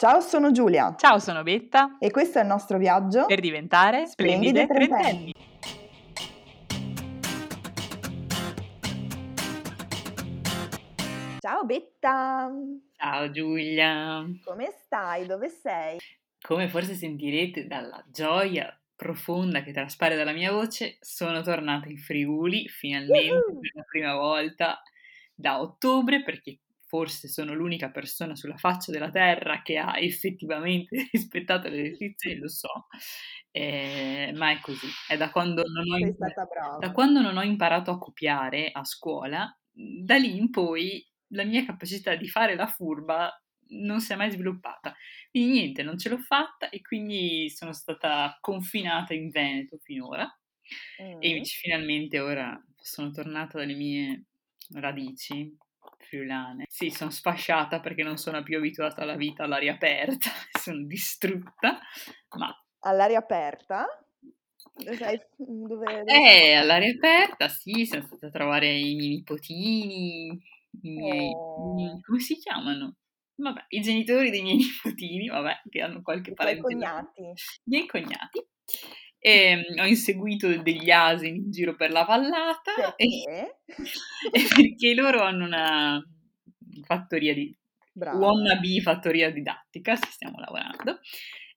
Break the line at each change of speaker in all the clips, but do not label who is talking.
Ciao, sono Giulia
Ciao, sono Betta
e questo è il nostro viaggio
per diventare
Splendide
splendide
trentenni.
trentenni.
Ciao Betta,
Ciao Giulia.
come stai? Dove sei?
Come forse sentirete dalla gioia profonda che traspare dalla mia voce, sono tornata in Friuli finalmente
Woohoo!
per la prima volta da ottobre perché forse sono l'unica persona sulla faccia della terra che ha effettivamente rispettato le restrizioni, lo so, Eh, ma è così. È da quando non ho
Sei
imparato. Da quando non ho imparato a copiare a scuola, da lì in poi la mia capacità di fare la furba non si è mai sviluppata. Quindi niente, non ce l'ho fatta e quindi sono stata confinata in Veneto finora e
Mm.
invece finalmente ora sono tornata dalle mie radici friulane. Sì, sono sfasciata perché non sono più abituata alla vita all'aria aperta, sono distrutta, ma
All'aria aperta? Dove? Dove,
Eh,
sei?
all'aria aperta, sì, sono stata a trovare i miei nipotini, i miei, i
Oh,
miei- come si chiamano? Vabbè, i genitori dei miei nipotini, vabbè, che hanno qualche
i
parente da
cognati.
i miei cognati. E, mm, ho inseguito degli asini in giro per la vallata e,
Perché?
e perché loro hanno una fattoria di
Brava.
wannabe fattoria didattica, ci stiamo lavorando.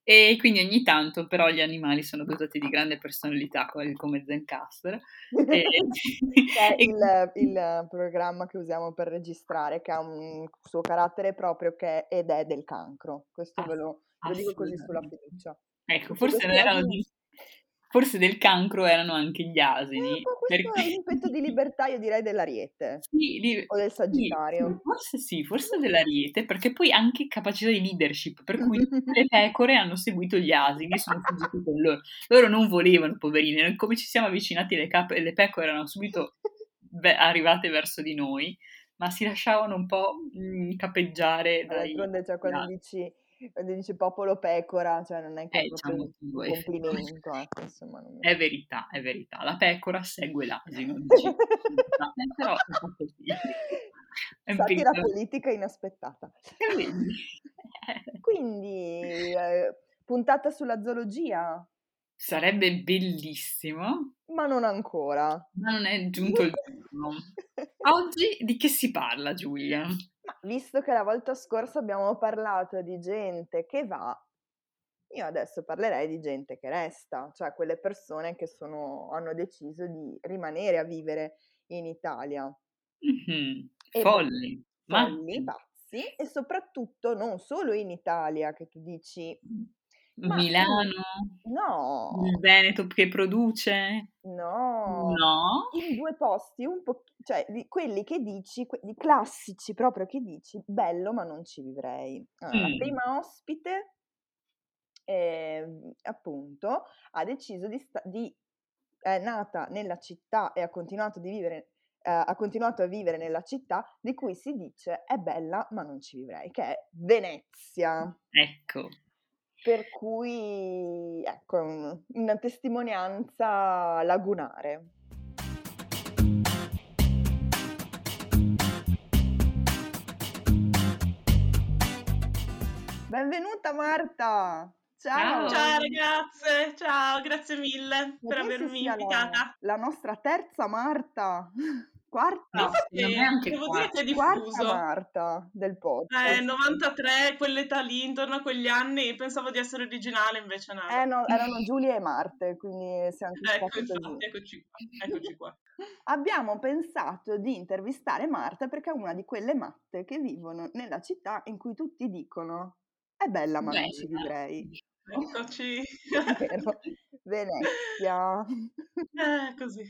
E quindi ogni tanto però gli animali sono dotati di grande personalità, come Zencaster. E, e-
il, il programma che usiamo per registrare, che ha un suo carattere proprio che ed è del cancro. Questo ve lo, ve lo dico così sulla fiducia.
Ecco, forse non erano di- forse del cancro erano anche gli
Eh,
asini.
ma questo è
perché-
l'impeto di libertà, io direi, dell'ariete
Sì, di-
o del sagittario.
sì, forse sì, forse dell'ariete, perché poi anche capacità di leadership, per cui le pecore hanno seguito gli asini sono fuggite con loro. Loro non volevano, poverini, noi come ci siamo avvicinati, le, cap- le pecore erano subito ve- arrivate verso di noi, ma si lasciavano un po' mm, capeggiare dai...
D'altronde, cioè, quando dici, quando dici popolo pecora, cioè non è che
Eh, c'è un
complimento, ecco, insomma. non
È verità, è verità. La pecora segue l'asino. Eh, però è un po' così. È
Satira politica inaspettata.
Vedi?
Quindi, eh, puntata sulla zoologia,
Sarebbe bellissimo,
ma non ancora.
ma non è giunto il giorno. Oggi di che si parla, Giulia?
Visto che la volta scorsa abbiamo parlato di gente che va, io adesso parlerei di gente che resta, cioè quelle persone che sono, hanno deciso di rimanere a vivere in Italia.
Mhm,
E
Folli,
folli, pazzi, e soprattutto non solo in Italia, che tu dici, ma
Milano,
no,
il Veneto che produce?
no,
No?
in due posti, un po', cioè di quelli che dici, di classici proprio che dici, bello ma non ci vivrei. Allora, la
Mm.
prima ospite, ehm, appunto, ha deciso di, sta- di è nata nella città e ha continuato, di vivere, eh, ha continuato a vivere nella città di cui si dice è bella ma non ci vivrei, che è Venezia.
Ecco,
Per cui, ecco, un- una testimonianza lagunare. Benvenuta Marta! Ciao!
Ciao.
Ciao ragazze, ciao, grazie mille
Ma
per avermi
sia la,
invitata.
la nostra terza Marta, quarta,
no, me anche
devo
qua.
dire che è
quarta
diffuso.
Marta del
Eh,
podcast.
93, quell'età lì, intorno a quegli anni, pensavo di essere originale, invece
Eh
nada.
no, erano Giulia e Marte, quindi siamo
Ecco,
fatti
infatti, eccoci qua, eccoci qua.
Abbiamo pensato di intervistare Marta perché è una di quelle matte che vivono nella città in cui tutti dicono è bella ma non ci
Bella.
vivrei.
Eccoci.
Vero? Venezia.
Eh, così.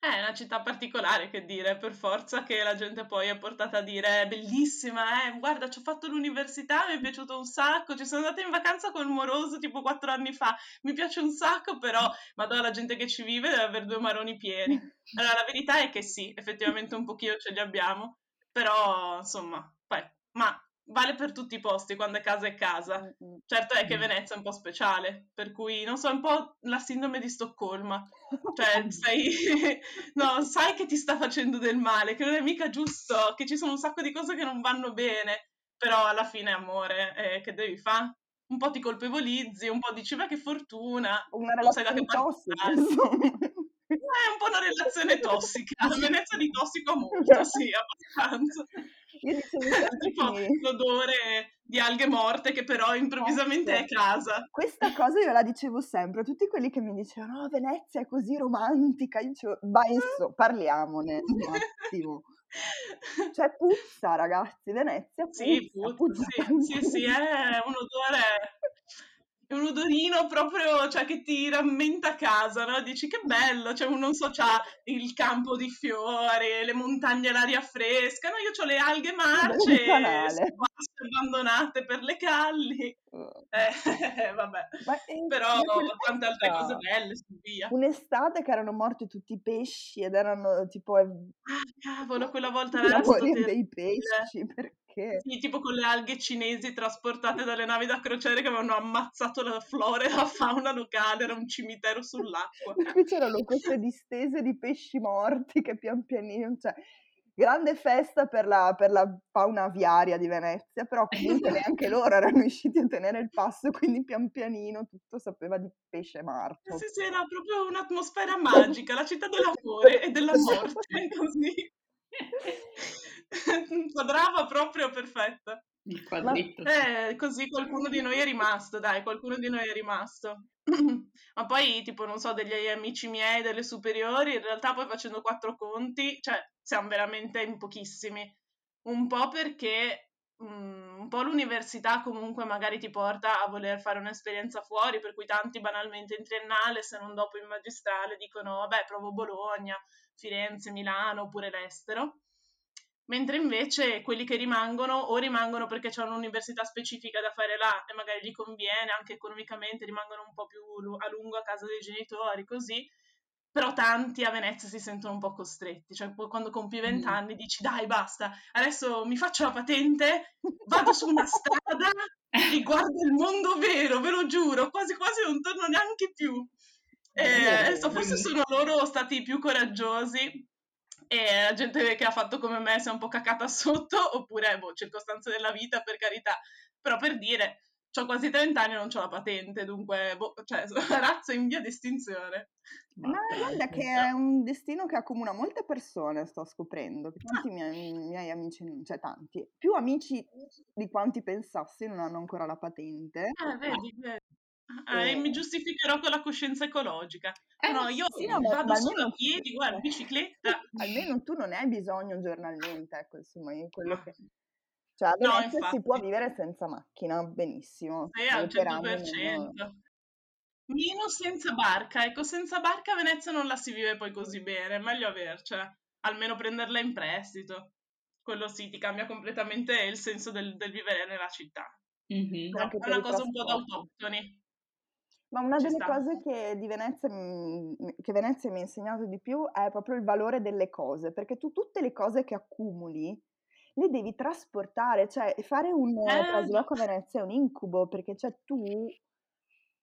È una città particolare, che dire, per forza che la gente poi è portata a dire è bellissima, eh, guarda, ci ho fatto l'università, mi è piaciuto un sacco, ci sono andata in vacanza con il moroso tipo quattro anni fa, mi piace un sacco, però, madonna, la gente che ci vive deve avere due maroni pieni. Allora, la verità è che sì, effettivamente un pochino ce li abbiamo, però, insomma, poi, ma vale per tutti i posti, quando è casa è casa.
Mm, mm.
Certo è che
Mm.
Venezia è un po' speciale, per cui non so, è un po' la sindrome di Stoccolma. Cioè, sei... no, sai che ti sta facendo del male, che non è mica giusto, che ci sono un sacco di cose che non vanno bene, però alla fine amore, eh, che devi fare? Un po' ti colpevolizzi, un po' dici ma che fortuna,
Una
non sai da che
relazione
parte
tossica,
stai.
insomma.
È un po' una relazione tossica, a Venezia di tossico molto, sì, abbastanza.
Io dicevo sempre
tipo
che...
l'odore di alghe morte che però improvvisamente è
Ecco,
casa.
questa cosa io la dicevo sempre a tutti quelli che mi dicevano oh, Venezia è così romantica, io dicevo vai insomma, parliamone un attimo. Cioè puzza ragazzi, Venezia puzza,
Sì, puzza,
puzza
sì, sì, sì, è un odore, un odorino proprio, cioè, che ti rammenta casa, no? Dici che bello, cioè, non so, c'ha il campo di fiori, le montagne, l'aria fresca, no? Io ho le alghe marce, abbandonate per le calli, eh, vabbè,
Ma eh,
però tante altre cose belle su via.
Un'estate che erano morti tutti i pesci ed erano tipo eh,
Ah, cavolo, quella volta
la
è
morire dei pesci perché
Sì, tipo con le alghe cinesi trasportate dalle navi da crociere che avevano ammazzato la flora e la fauna locale, era un cimitero sull'acqua.
Qui c'erano queste distese di pesci morti che pian pianino, cioè, grande festa per la, per la fauna aviaria di Venezia, però comunque neanche loro erano riusciti a tenere il passo, quindi pian pianino tutto sapeva di pesce marcio.
Sì, sì, era proprio un'atmosfera magica, la città dell'amore e della morte, così. Quadrava proprio perfetta.
Il quadretto.
Eh, così qualcuno di noi è rimasto, dai, qualcuno di noi è rimasto. Ma poi, tipo, non so, degli amici miei delle superiori, in realtà poi facendo quattro conti, cioè, siamo veramente in pochissimi. Un po' perché mm, un po' l'università comunque magari ti porta a voler fare un'esperienza fuori, per cui tanti banalmente in triennale, se non dopo in magistrale, dicono, vabbè, provo Bologna, Firenze, Milano, oppure l'estero mentre invece quelli che rimangono o rimangono perché c'è un'università specifica da fare là e magari gli conviene anche economicamente, rimangono un po' più a lungo a casa dei genitori, così, però tanti a Venezia si sentono un po' costretti, cioè poi quando compi
Mm.
vent'anni dici dai basta, adesso mi faccio la patente, vado su una strada e guardo il mondo vero, ve lo giuro, quasi quasi non torno neanche più. E
Vero,
adesso forse sono loro stati più coraggiosi e la gente che ha fatto come me si è un po' cacata sotto, oppure, boh, circostanze della vita, per carità. Però per dire, ho quasi 30 anni e non ho la patente, dunque, boh, cioè, razza in via di estinzione.
Ma guarda che è un destino che accomuna molte persone, sto scoprendo, che tanti miei, miei amici, cioè tanti, più amici di quanti pensassi non hanno ancora la patente.
Eh, vedi, vedi. Eh,
E-
mi giustificherò con la coscienza ecologica.
Eh,
no, io
sì, no,
vado solo a piedi, guarda, in bicicletta.
Almeno tu non hai bisogno giornalmente, ecco, insomma, io quello che... Cioè, a
No,
Venezia si può vivere senza macchina, benissimo.
Sì, al
Io per anni
100%.
non-
Meno senza barca, ecco, senza barca a Venezia non la si vive poi così bene, è meglio avercela, almeno prenderla in prestito. Quello sì, ti cambia completamente il senso del, del vivere nella città.
Mhm.
Anche
è una cosa un po' da autoctoni.
Ma una
Ci
delle
sta.
cose che di Venezia, che Venezia mi ha insegnato di più è proprio il valore delle cose, perché tu tutte le cose che accumuli le devi trasportare, cioè fare un eh, trasloco a Venezia è un incubo, perché cioè tu,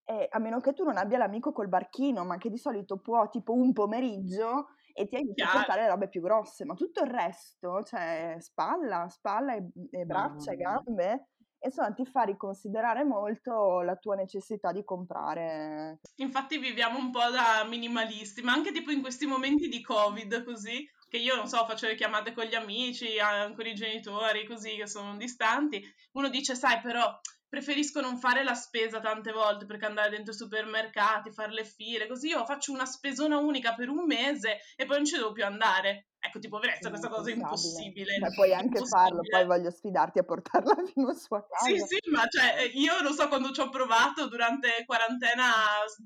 eh, a meno che tu non abbia l'amico col barchino, ma che di solito può tipo un pomeriggio e ti aiuta a
Chiaro.
portare le robe più grosse, ma tutto il resto, cioè spalla, spalla e, e braccia e gambe, insomma ti fa riconsiderare molto la tua necessità di comprare.
Infatti viviamo un po' da minimalisti, ma anche tipo in questi momenti di Covid così, che io non so, faccio le chiamate con gli amici, con i genitori così che sono distanti, uno dice, sai però preferisco non fare la spesa tante volte perché andare dentro i supermercati, fare le file, così io faccio una spesona unica per un mese e poi non ci devo più andare. Ecco, tipo Venezia questa cosa è impossibile.
Beh, puoi anche farlo, poi voglio sfidarti a portarla fino a sua casa.
Sì, sì, ma cioè, io lo so quando ci ho provato durante quarantena,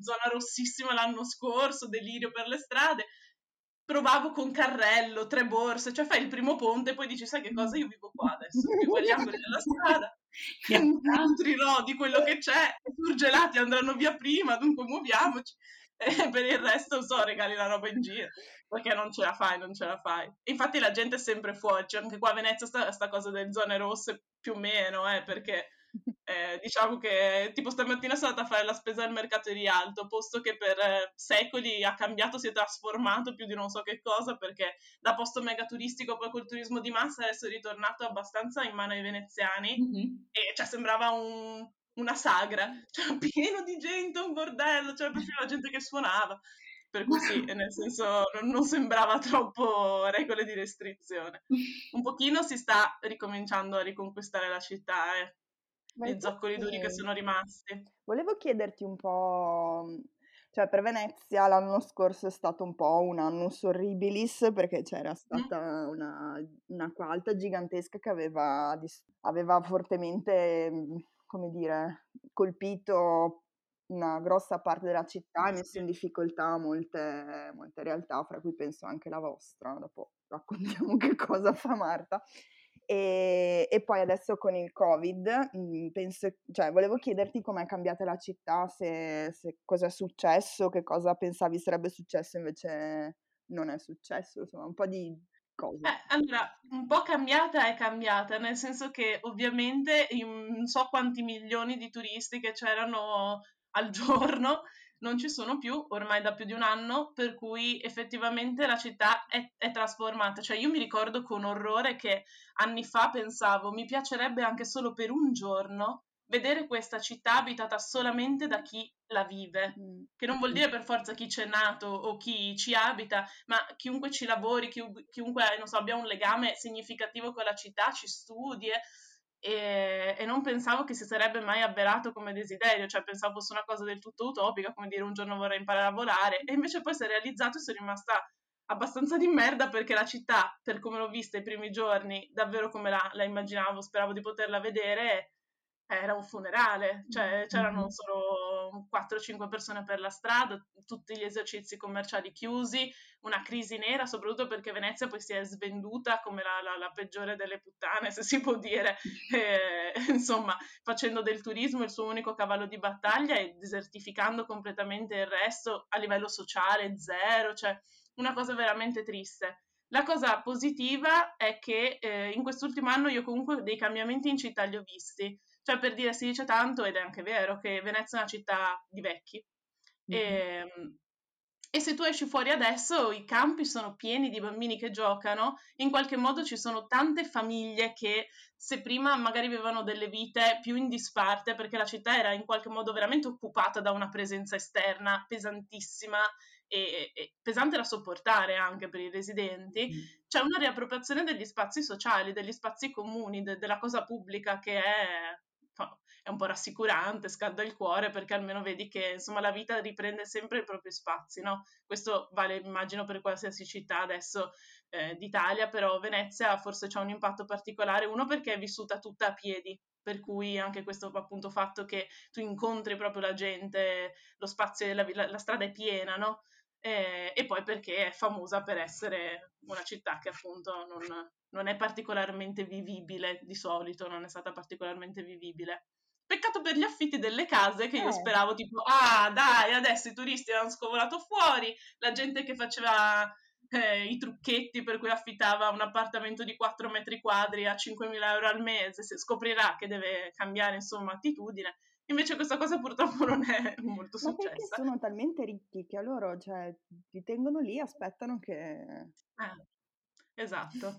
zona rossissima l'anno scorso, delirio per le strade, provavo con carrello, tre borse, cioè fai il primo ponte e poi dici, sai che cosa, io vivo qua adesso, agli angoli della strada, mi nutrirò di quello che c'è, i surgelati andranno via prima, dunque muoviamoci, e per il resto, so, regali la roba in giro, perché non ce la fai, non ce la fai. Infatti la gente è sempre fuori, cioè anche qua a Venezia sta, sta cosa delle zone rosse più o meno, eh, perché Eh, diciamo che tipo stamattina sono andata a fare la spesa al mercato di Rialto, posto che per eh, secoli ha cambiato, si è trasformato più di non so che cosa, perché da posto mega turistico poi col turismo di massa adesso è ritornato abbastanza in mano ai veneziani mm-hmm. e cioè sembrava un, una sagra, cioè pieno di gente, un bordello, cioè proprio la gente che suonava. Per cui sì, nel senso non, non sembrava troppo regole di restrizione. Un pochino si sta ricominciando a riconquistare la città, eh gli zoccoli duri che sono rimasti.
Volevo chiederti un po', cioè per Venezia l'anno scorso è stato un po' un annus horribilis perché c'era stata mm. una, un'acqua alta gigantesca che aveva, aveva fortemente, come dire, colpito una grossa parte della città e messo in difficoltà molte, molte realtà, fra cui penso anche la vostra. Dopo raccontiamo che cosa fa Marta. E, e, poi adesso con il Covid, mhmm, penso, cioè, volevo chiederti com'è cambiata la città, se, se cosa è successo, che cosa pensavi sarebbe successo invece non è successo, insomma, un po' di cose.
Eh, allora, un po' cambiata è cambiata, nel senso che ovviamente non so quanti milioni di turisti che c'erano al giorno non ci sono più ormai da più di un anno, per cui effettivamente la città è, è, trasformata. Cioè io mi ricordo con orrore che anni fa pensavo mi piacerebbe anche solo per un giorno vedere questa città abitata solamente da chi la vive, mm. che non vuol dire per forza chi c'è nato o chi ci abita, ma chiunque ci lavori, chiunque, non so, abbia un legame significativo con la città, ci studi e, e, non pensavo che si sarebbe mai avverato come desiderio, cioè pensavo fosse una cosa del tutto utopica, come dire un giorno vorrei imparare a volare, e invece poi si è realizzato e sono rimasta abbastanza di merda perché la città, per come l'ho vista i primi giorni, davvero come la, la immaginavo, speravo di poterla vedere, era un funerale, cioè c'erano mm-hmm. solo 4-5 persone per la strada, tutti gli esercizi commerciali chiusi, una crisi nera, soprattutto perché Venezia poi si è svenduta come la, la, la peggiore delle puttane, se si può dire, e, insomma, facendo del turismo il suo unico cavallo di battaglia e desertificando completamente il resto a livello sociale, zero, cioè una cosa veramente triste. La cosa positiva è che eh, in quest'ultimo anno io comunque dei cambiamenti in città li ho visti cioè, per dire, si dice tanto, ed è anche vero, che Venezia è una città di vecchi. Mm-hmm. E, e se tu esci fuori adesso, i campi sono pieni di bambini che giocano, in qualche modo ci sono tante famiglie che se prima magari avevano delle vite più in disparte, perché la città era in qualche modo veramente occupata da una presenza esterna pesantissima e, e pesante da sopportare anche per i residenti, mm. c'è una riappropriazione degli spazi sociali, degli spazi comuni, de, della cosa pubblica che è è un po' rassicurante, scalda il cuore perché almeno vedi che insomma la vita riprende sempre i propri spazi, no? Questo vale immagino per qualsiasi città adesso eh, d'Italia, però Venezia forse c'ha un impatto particolare, uno perché è vissuta tutta a piedi, per cui anche questo appunto fatto che tu incontri proprio la gente, lo spazio, la, la, la strada è piena, no? Eh, e poi perché è famosa per essere una città che appunto non, non, è particolarmente vivibile di solito, non è stata particolarmente vivibile. Peccato per gli affitti delle case che io eh. speravo tipo, ah dai, adesso i turisti hanno scovolato fuori, la gente che faceva eh, i trucchetti per cui affittava un appartamento di 4 metri quadri a 5.000 euro al mese, si scoprirà che deve cambiare insomma attitudine. Invece questa cosa purtroppo non è molto
Ma
successa.
sono talmente ricchi che a loro, cioè, ti tengono lì, aspettano che... Eh,
esatto.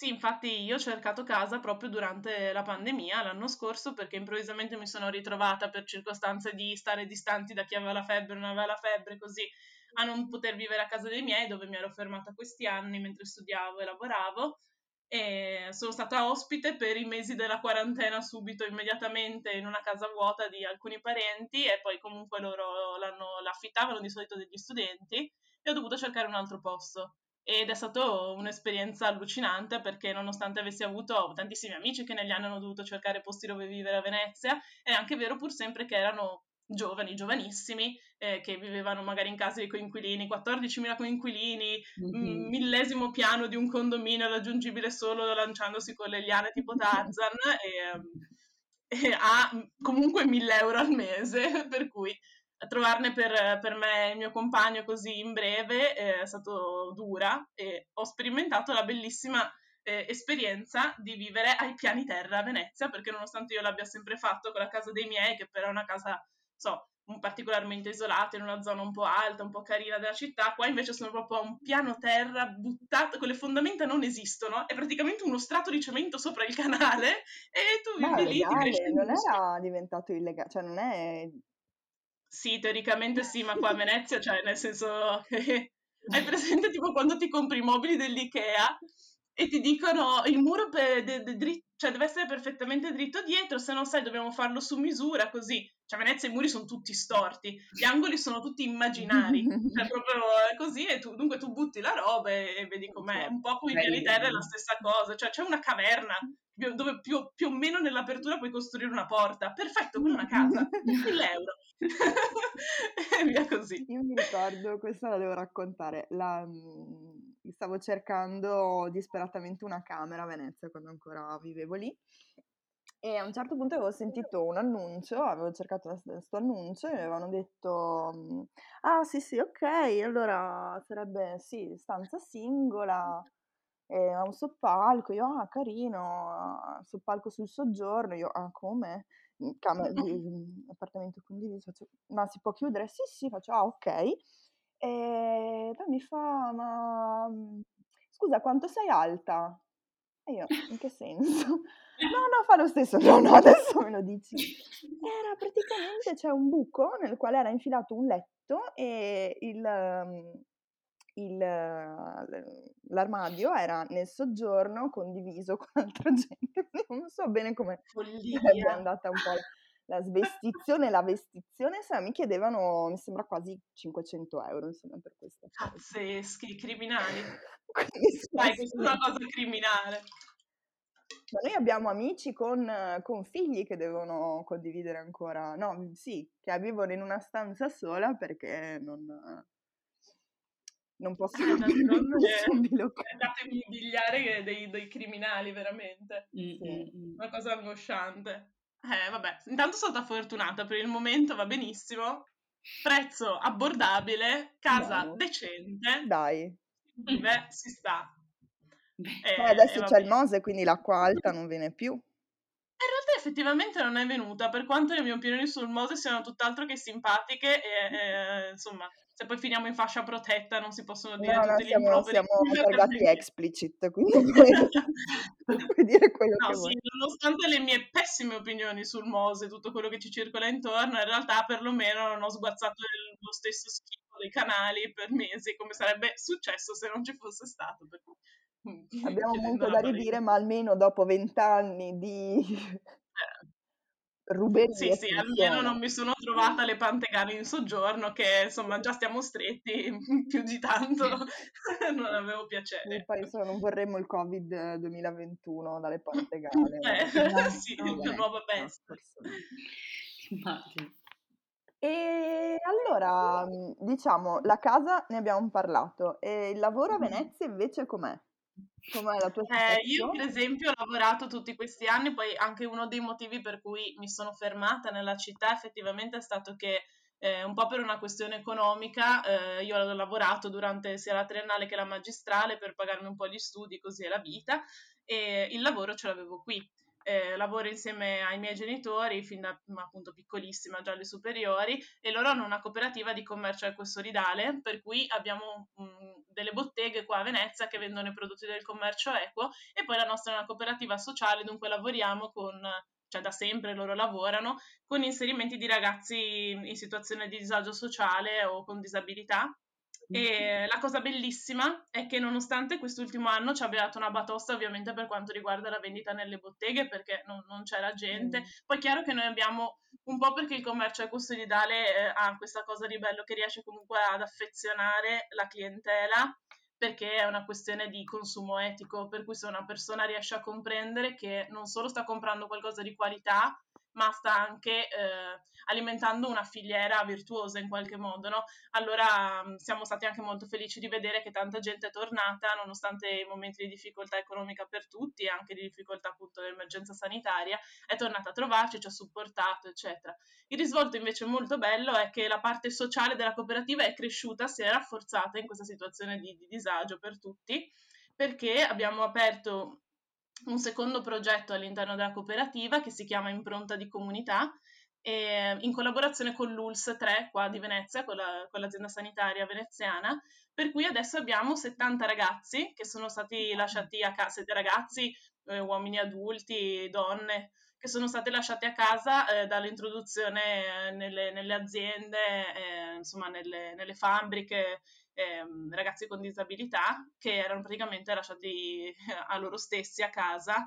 Sì, infatti io ho cercato casa proprio durante la pandemia l'anno scorso perché improvvisamente mi sono ritrovata per circostanze di stare distanti da chi aveva la febbre o non aveva la febbre, così a non poter vivere a casa dei miei dove mi ero fermata questi anni mentre studiavo e lavoravo. E sono stata ospite per i mesi della quarantena subito, immediatamente in una casa vuota di alcuni parenti e poi comunque loro l'affittavano di solito degli studenti e ho dovuto cercare un altro posto ed è stata un'esperienza allucinante perché nonostante avessi avuto tantissimi amici che negli anni hanno dovuto cercare posti dove vivere a Venezia, è anche vero pur sempre che erano giovani, giovanissimi, eh, che vivevano magari in case di coinquilini, 14.000 coinquilini, mm-hmm. millesimo piano di un condominio raggiungibile solo lanciandosi con le liane tipo Tarzan e, e ha comunque 1.000 euro al mese, per cui trovarne per, per, me e il mio compagno così in breve è stato dura e ho sperimentato la bellissima eh, esperienza di vivere ai piani terra a Venezia, perché nonostante io l'abbia sempre fatto con la casa dei miei, che però è una casa, so, particolarmente isolata, in una zona un po' alta, un po' carina della città, qua invece sono proprio a un piano terra buttato, con le fondamenta non esistono, è praticamente uno strato di cemento sopra il canale e tu vivi lì, ti cresci
legale, non era diventato illegale, cioè non è...
Sì, teoricamente sì, ma qua a Venezia, cioè nel senso che hai presente tipo quando ti compri i mobili dell'Ikea e ti dicono il muro pe- de- de- dri- cioè, deve essere perfettamente dritto dietro, se non sai dobbiamo farlo su misura, così. Cioè, a Venezia i muri sono tutti storti, gli angoli sono tutti immaginari, cioè proprio così e tu, dunque tu butti la roba e, e vedi com'è. Un po' come i piani terra è la stessa cosa, cioè c'è una caverna dove più, più o meno nell'apertura puoi costruire una porta. Perfetto, è una casa, 1000 euro. Così.
Io mi ricordo, questa la devo raccontare, la, mm, stavo cercando disperatamente una camera a Venezia quando ancora vivevo lì e a un certo punto avevo sentito un annuncio, avevo cercato questo annuncio e mi avevano detto mm, ah sì sì ok, allora sarebbe sì, stanza singola, eh, un soppalco, io ah carino, soppalco sul soggiorno, io ah come? Camera, appartamento condiviso, faccio, ma si può chiudere? Sì sì, faccio ah ok. E poi mi fa, ma mm, scusa, quanto sei alta? E io, in che senso? No, no, fa lo stesso. No, no, adesso me lo dici. Era praticamente, c'è un buco nel quale era infilato un letto e il, mm, il, l'armadio era nel soggiorno condiviso con altra gente. Non so bene come è andata un po' la svestizione e la vestizione, se mi chiedevano, mi sembra quasi 500 euro, insomma, per questa
cosa. Pazzeschi, criminali. Dai, questa è una cosa criminale.
Ma noi abbiamo amici con, con, figli che devono condividere ancora, no, sì, che vivono in una stanza sola perché non, non possono
eh, andate a immobiliare dei, dei criminali, veramente.
Sì.
Una cosa angosciante. Eh, vabbè, intanto sono stata fortunata, per il momento va benissimo. Prezzo abbordabile, casa
Dai.
decente.
Dai.
Vive, si sta.
Eh, adesso c'è il Mose, quindi l'acqua alta non viene più.
Effettivamente non è venuta, per quanto le mie opinioni sul Mose siano tutt'altro che simpatiche e, e insomma, se poi finiamo in fascia protetta non si possono dire
no,
tutti
no,
gli
siamo,
improperi.
siamo targati explicit, quindi puoi, puoi dire quello
no,
che
sì,
vuoi.
nonostante le mie pessime opinioni sul Mose, tutto quello che ci circola intorno, in realtà perlomeno non ho sguazzato lo stesso schifo dei canali per mesi, come sarebbe successo se non ci fosse stato. Per...
Abbiamo molto da ridire, ma almeno dopo vent'anni di ruberie
Sì, sì, almeno non mi sono trovata le pantegane in soggiorno, che insomma già stiamo stretti, più di tanto non avevo piacere.
E poi insomma, non vorremmo il Covid 2021 dalle pantegane.
eh, no, sì, no, la nuova bestia.
Immagino.
E allora, diciamo, la casa ne abbiamo parlato, e il lavoro a Venezia invece com'è? Com'è la tua
eh, io per esempio ho lavorato tutti questi anni, poi anche uno dei motivi per cui mi sono fermata nella città effettivamente è stato che eh, un po' per una questione economica, eh, io ho lavorato durante sia la triennale che la magistrale per pagarmi un po' gli studi, così è la vita, e il lavoro ce l'avevo qui eh, lavoro insieme ai miei genitori fin da appunto piccolissima, già alle superiori, e loro hanno una cooperativa di commercio equo solidale, per cui abbiamo mh, delle botteghe qua a Venezia che vendono i prodotti del commercio equo e poi la nostra è una cooperativa sociale, dunque lavoriamo con cioè da sempre loro lavorano, con inserimenti di ragazzi in situazione di disagio sociale o con disabilità e la cosa bellissima è che nonostante quest'ultimo anno ci abbia dato una batosta ovviamente per quanto riguarda la vendita nelle botteghe perché non, non c'era gente, mm. poi è chiaro che noi abbiamo un po' perché il commercio ecosolidale eh, ha questa cosa di bello che riesce comunque ad affezionare la clientela perché è una questione di consumo etico, per cui se una persona riesce a comprendere che non solo sta comprando qualcosa di qualità, ma sta anche eh, alimentando una filiera virtuosa in qualche modo, no? Allora mh, siamo stati anche molto felici di vedere che tanta gente è tornata, nonostante i momenti di difficoltà economica per tutti anche di difficoltà appunto dell'emergenza sanitaria, è tornata a trovarci, ci ha supportato, eccetera. Il risvolto invece molto bello è che la parte sociale della cooperativa è cresciuta, si è rafforzata in questa situazione di, di disagio per tutti perché abbiamo aperto un secondo progetto all'interno della cooperativa che si chiama Impronta di Comunità, in collaborazione con l'ULS 3 qua di Venezia, con, la, con l'azienda sanitaria veneziana, per cui adesso abbiamo 70 ragazzi che sono stati lasciati a casa, ragazzi, eh, uomini adulti, donne, che sono state lasciate a casa eh, dall'introduzione eh, nelle, nelle aziende, eh, insomma nelle, nelle fabbriche, ehm, ragazzi con disabilità che erano praticamente lasciati a loro stessi a casa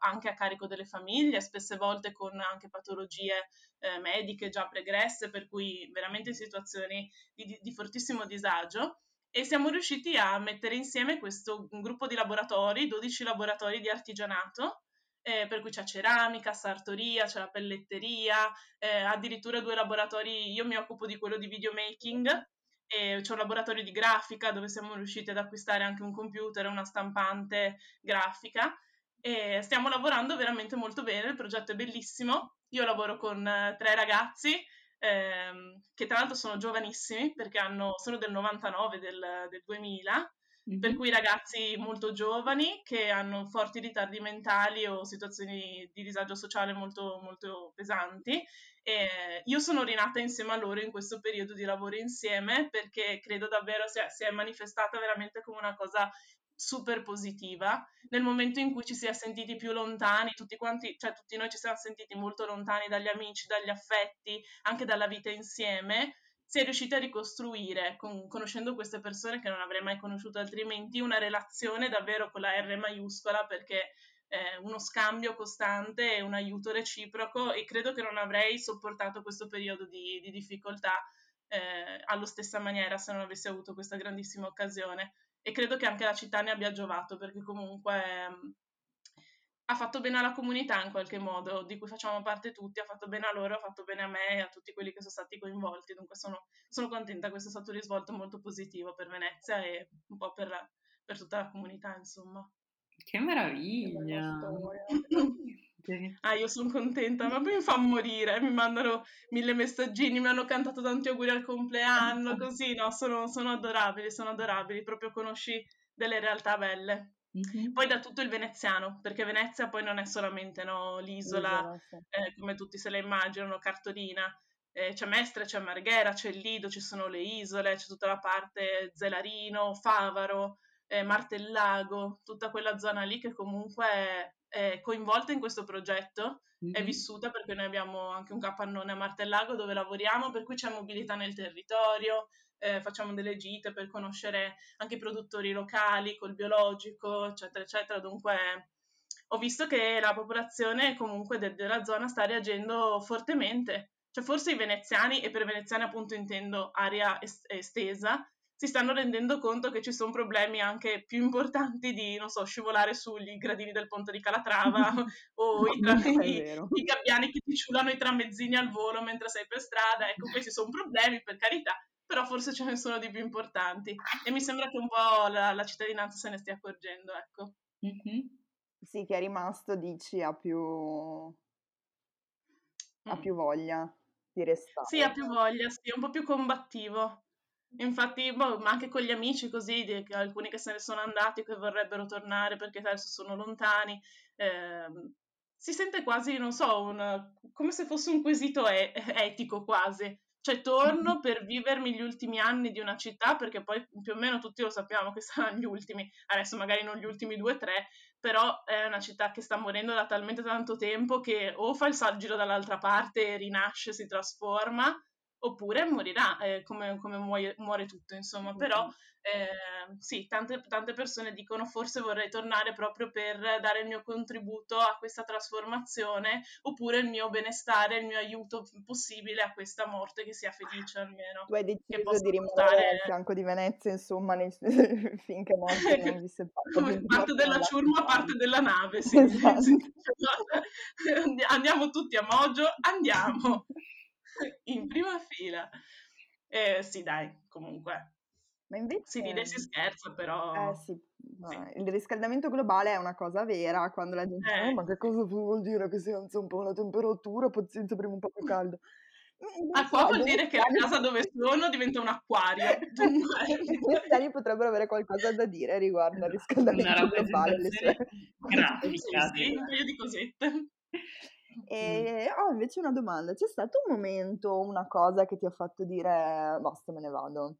anche a carico delle famiglie, spesse volte con anche patologie eh, mediche già pregresse, per cui veramente in situazioni di, di, fortissimo disagio. E siamo riusciti a mettere insieme questo gruppo di laboratori, 12 laboratori di artigianato, eh, per cui c'è ceramica, sartoria, c'è la pelletteria, eh, addirittura due laboratori, io mi occupo di quello di videomaking, e c'è un laboratorio di grafica dove siamo riusciti ad acquistare anche un computer e una stampante grafica e stiamo lavorando veramente molto bene, il progetto è bellissimo, io lavoro con eh, tre ragazzi ehm, che tra l'altro sono giovanissimi perché hanno, sono del 99, del, del 2000, mm-hmm. per cui ragazzi molto giovani che hanno forti ritardi mentali o situazioni di disagio sociale molto, molto pesanti. E io sono rinata insieme a loro in questo periodo di lavoro insieme perché credo davvero sia, si è manifestata veramente come una cosa super positiva nel momento in cui ci si è sentiti più lontani, tutti quanti, cioè tutti noi ci siamo sentiti molto lontani dagli amici, dagli affetti, anche dalla vita insieme, si è riusciti a ricostruire, con, conoscendo queste persone che non avrei mai conosciuto altrimenti, una relazione davvero con la R maiuscola perché è uno scambio costante e un aiuto reciproco e credo che non avrei sopportato questo periodo di, di difficoltà eh, allo stessa maniera se non avessi avuto questa grandissima occasione. E credo che anche la città ne abbia giovato perché comunque mh, ha fatto bene alla comunità in qualche modo, di cui facciamo parte tutti, ha fatto bene a loro, ha fatto bene a me e a tutti quelli che sono stati coinvolti, dunque sono, sono contenta, questo è stato un risvolto molto positivo per Venezia e un po' per, per tutta la comunità, insomma.
Che meraviglia!
Ah, io sono contenta, ma poi mi fa morire, mi mandano mille messaggini, mi hanno cantato tanti auguri al compleanno, così, no, sono, sono adorabili, sono adorabili, proprio conosci delle realtà belle. Mm-hmm. Poi da tutto il veneziano, perché Venezia poi non è solamente no, l'isola, sì. eh, come tutti se la immaginano, cartolina. Eh, c'è Mestre, c'è Marghera, c'è il Lido, ci sono le isole, c'è tutta la parte Zelarino, Favaro, eh, Martellago, tutta quella zona lì che comunque è coinvolta in questo progetto, mm-hmm. è vissuta perché noi abbiamo anche un capannone a Martellago dove lavoriamo, per cui c'è mobilità nel territorio, eh, facciamo delle gite per conoscere anche i produttori locali col biologico, eccetera, eccetera. Dunque ho visto che la popolazione comunque de- della zona sta reagendo fortemente. Cioè forse i veneziani, e per veneziani appunto intendo area est- estesa, si stanno rendendo conto che ci sono problemi anche più importanti di, non so, scivolare sugli gradini del ponte di Calatrava o i, tra- i, i, gabbiani che ti ciulano i tramezzini al volo mentre sei per strada. Ecco, questi sono problemi, per carità, però forse ce ne sono di più importanti. E mi sembra che un po' la, la cittadinanza se ne stia accorgendo, ecco.
Mm-hmm. Sì, che è rimasto, dici, ha più... ha più voglia di restare.
Sì, ha più voglia, sì, è un po' più combattivo. Infatti, boh, ma anche con gli amici così, di, alcuni che se ne sono andati, che vorrebbero tornare perché adesso sono lontani, eh, si sente quasi, non so, un, come se fosse un quesito e- etico quasi. Cioè, torno per vivermi gli ultimi anni di una città, perché poi più o meno tutti lo sappiamo che saranno gli ultimi, adesso magari non gli ultimi due o tre, però è una città che sta morendo da talmente tanto tempo che o fa il giro dall'altra parte rinasce, si trasforma, oppure morirà eh, come, come muore, muore, tutto, insomma. Però eh, sì, tante, tante, persone dicono forse vorrei tornare proprio per dare il mio contributo a questa trasformazione, oppure il mio benestare, il mio aiuto possibile a questa morte che sia felice almeno.
Tu hai deciso di rimanere al fianco di Venezia, insomma, nel... finché morte non vi separa.
Parte della ciurma, parte della nave, sì. Esatto. Andiamo tutti a Moggio, andiamo! in prima fila. Eh, sì, dai, comunque. Ma invece... Si ride e si scherza, però...
Eh sì, sì. il riscaldamento globale è una cosa vera, quando la gente... Eh. Oh, ma che cosa vuol dire che si alza un po' la temperatura? Pazienza, prima un po' più caldo.
Ah, qua vuol dire che la casa dove sono diventa un acquario.
I veneziani potrebbero avere qualcosa da dire riguardo al riscaldamento globale. Le sue...
grafica.
Sì, sì, un paio di cosette.
E ho invece una domanda, c'è stato un momento, una cosa che ti ha fatto dire basta, me ne vado?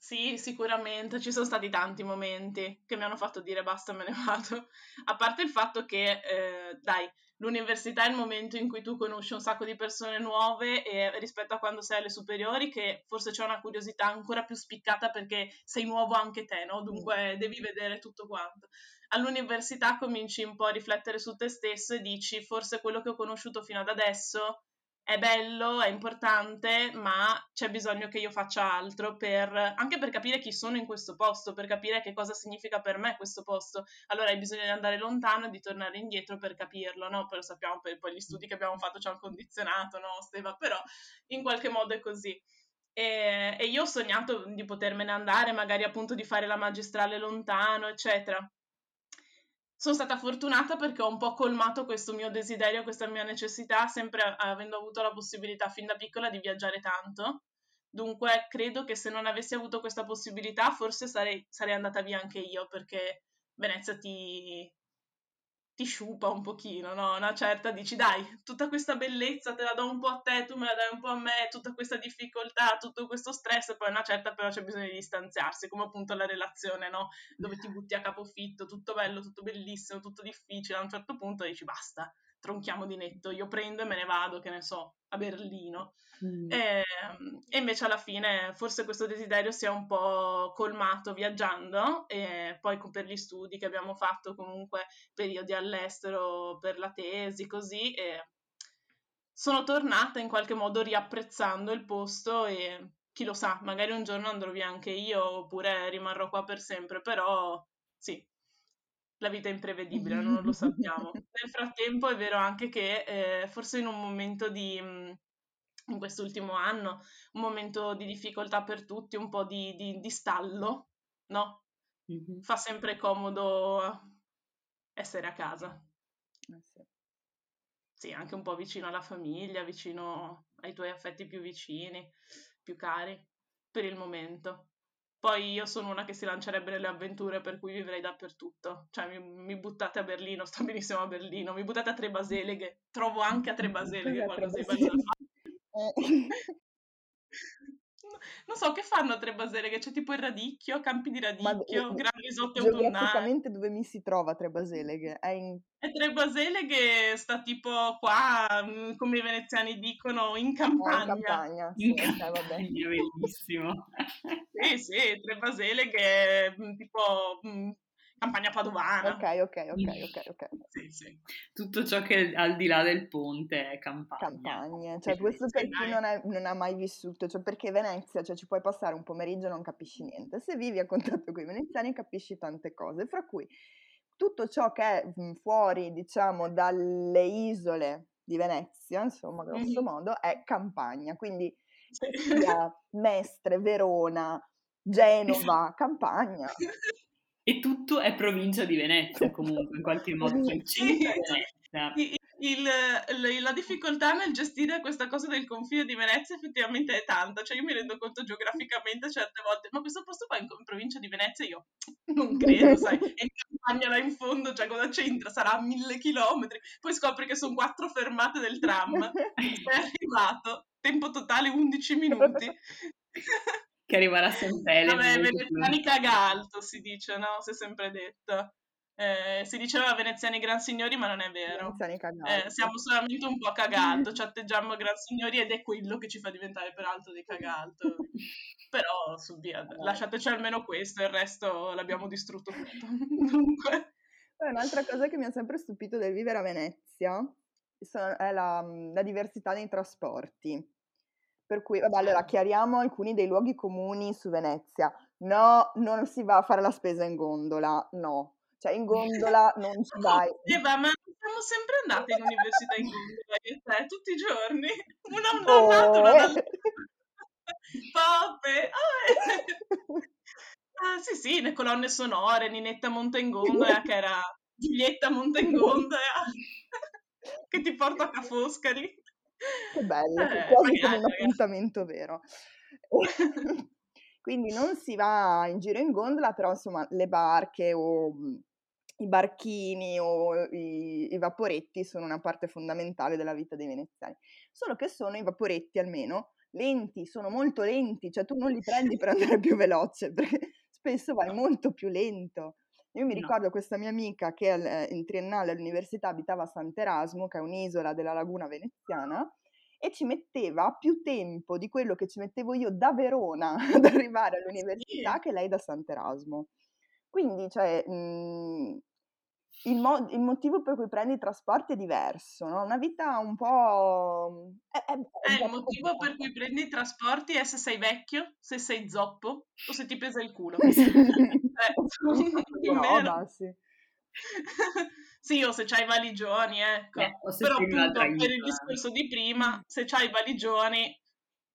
Sì, sicuramente, ci sono stati tanti momenti che mi hanno fatto dire basta, me ne vado. A parte il fatto che, eh, dai, l'università è il momento in cui tu conosci un sacco di persone nuove e rispetto a quando sei alle superiori che forse c'è una curiosità ancora più spiccata perché sei nuovo anche te, no? Dunque devi vedere tutto quanto. All'università cominci un po' a riflettere su te stesso e dici forse quello che ho conosciuto fino ad adesso è bello, è importante, ma c'è bisogno che io faccia altro per, anche per capire chi sono in questo posto, per capire che cosa significa per me questo posto. Allora hai bisogno di andare lontano e di tornare indietro per capirlo, no? Poi lo sappiamo, poi gli studi che abbiamo fatto ci hanno condizionato, no, Steva? Però in qualche modo è così. E, e io ho sognato di potermene andare, magari appunto di fare la magistrale lontano, eccetera sono stata fortunata perché ho un po' colmato questo mio desiderio, questa mia necessità, sempre avendo avuto la possibilità fin da piccola di viaggiare tanto. Dunque, credo che se non avessi avuto questa possibilità, forse sarei, sarei andata via anche io, perché Venezia ti, ti sciupa un pochino, no? Una certa dici, dai, tutta questa bellezza te la do un po' a te, tu me la dai un po' a me, tutta questa difficoltà, tutto questo stress, poi una certa però c'è bisogno di distanziarsi, come appunto la relazione, no? Dove ti butti a capofitto, tutto bello, tutto bellissimo, tutto difficile, a un certo punto dici, basta, tronchiamo di netto, io prendo e me ne vado, che ne so, a Berlino. Mm. E, ehm, e, invece alla fine forse questo desiderio si è un po' colmato viaggiando e poi per gli studi che abbiamo fatto comunque periodi all'estero per la tesi così sono tornata in qualche modo riapprezzando il posto e chi lo sa, magari un giorno andrò via anche io oppure rimarrò qua per sempre, però sì, la vita è imprevedibile, non lo sappiamo. Nel frattempo è vero anche che eh, forse in un momento di in quest'ultimo anno, un momento di difficoltà per tutti, un po' di, di, di stallo, no? Mm-hmm. Fa sempre comodo essere a casa.
Eh sì.
sì, anche un po' vicino alla famiglia, vicino ai tuoi affetti più vicini, più cari, per il momento. Poi io sono una che si lancerebbe nelle avventure, per cui vivrei dappertutto. Cioè, mi, mi buttate a Berlino, sto benissimo a Berlino, mi buttate a Tre Baseleghe, trovo anche a Tre Baseleghe qualcosa di bello da fare. Eh. Non so che fanno a Tre Baseleghe, c'è tipo il radicchio, campi di radicchio, Ma, gran risotti autunnali.
Geograficamente dove mi si trova Tre Baseleghe? È in...
E Tre Baseleghe sta tipo qua, mm, come i veneziani dicono, in campagna.
Ah, in campagna,
sì, in campagna, vabbè. bellissimo.
sì, sì, Tre Baseleghe, mm, tipo mm, campagna padovana.
Ok, ok, ok, ok, ok.
Sì, sì.
Tutto ciò che è al di là del ponte è campagna.
Campagna, cioè questo per chi non, è, non, ha mai vissuto, cioè perché Venezia, cioè ci puoi passare un pomeriggio e non capisci niente. Se vivi a contatto con i veneziani capisci tante cose, fra cui tutto ciò che è fuori, diciamo, dalle isole di Venezia, insomma, grosso modo, è campagna. Quindi Mestre, Verona, Genova, campagna.
E tutto è provincia di Venezia comunque, in qualche modo. Cioè.
Il, il, la difficoltà nel gestire questa cosa del confine di Venezia effettivamente è tanta, cioè io mi rendo conto geograficamente certe volte, ma questo posto qua in, in provincia di Venezia? Io non credo, sai, è in campagna là in fondo, cioè cosa c'entra? Sarà a mille chilometri, poi scopri che sono quattro fermate del tram, sei arrivato, tempo totale 11 minuti
che arriverà a Sempele.
Vabbè, veneziani caga alto si dice, no? Si è sempre detto. Eh, si diceva veneziani gran signori, ma non è vero. Eh, siamo solamente un po' cagalto, ci atteggiamo gran signori ed è quello che ci fa diventare peraltro dei cagalto. Però, su via, lasciateci almeno questo, il resto l'abbiamo distrutto tutto. Dunque.
un'altra cosa che mi ha sempre stupito del vivere a Venezia è la, la diversità nei trasporti. Per cui, vabbè, allora chiariamo alcuni dei luoghi comuni su Venezia. No, non si va a fare la spesa in gondola, no. Cioè in gondola non ci vai.
Eva, ma siamo sempre andate in università in gondola tutti i giorni. Una andata, una dall'altra. Poppe! Oh, eh. ah, sì, sì, le colonne sonore, Ninetta monta in gondola, che era Giulietta monta in gondola, che ti porta a Ca' Foscari.
Che bello,
Eh,
quasi come un
magari.
appuntamento vero. Quindi non si va in giro in gondola, però insomma le barche o mhmm, i barchini o i i vaporetti sono una parte fondamentale della vita dei veneziani. Solo che sono i vaporetti almeno lenti, sono molto lenti, cioè tu non li prendi per andare più veloce, perché spesso vai molto più lento. Io mi
No.
ricordo questa mia amica che al in triennale all'università abitava a Sant'Erasmo, che è un'isola della laguna veneziana, e ci metteva più tempo di quello che ci mettevo io da Verona ad arrivare all'università
Sì.
che lei da Sant'Erasmo. Quindi, cioè, mhmm, il mo il motivo per cui prendi i trasporti è diverso, no, una vita un po' è è è
Eh, il motivo per cui prendi i trasporti è se sei vecchio, se sei zoppo o se ti pesa il culo. Eh,
Un sacco di
più o meno.
roba, sì.
Sì, o se c'hai i valigioni, ecco.
Eh,
Però appunto per il discorso di prima, se c'hai i valigioni,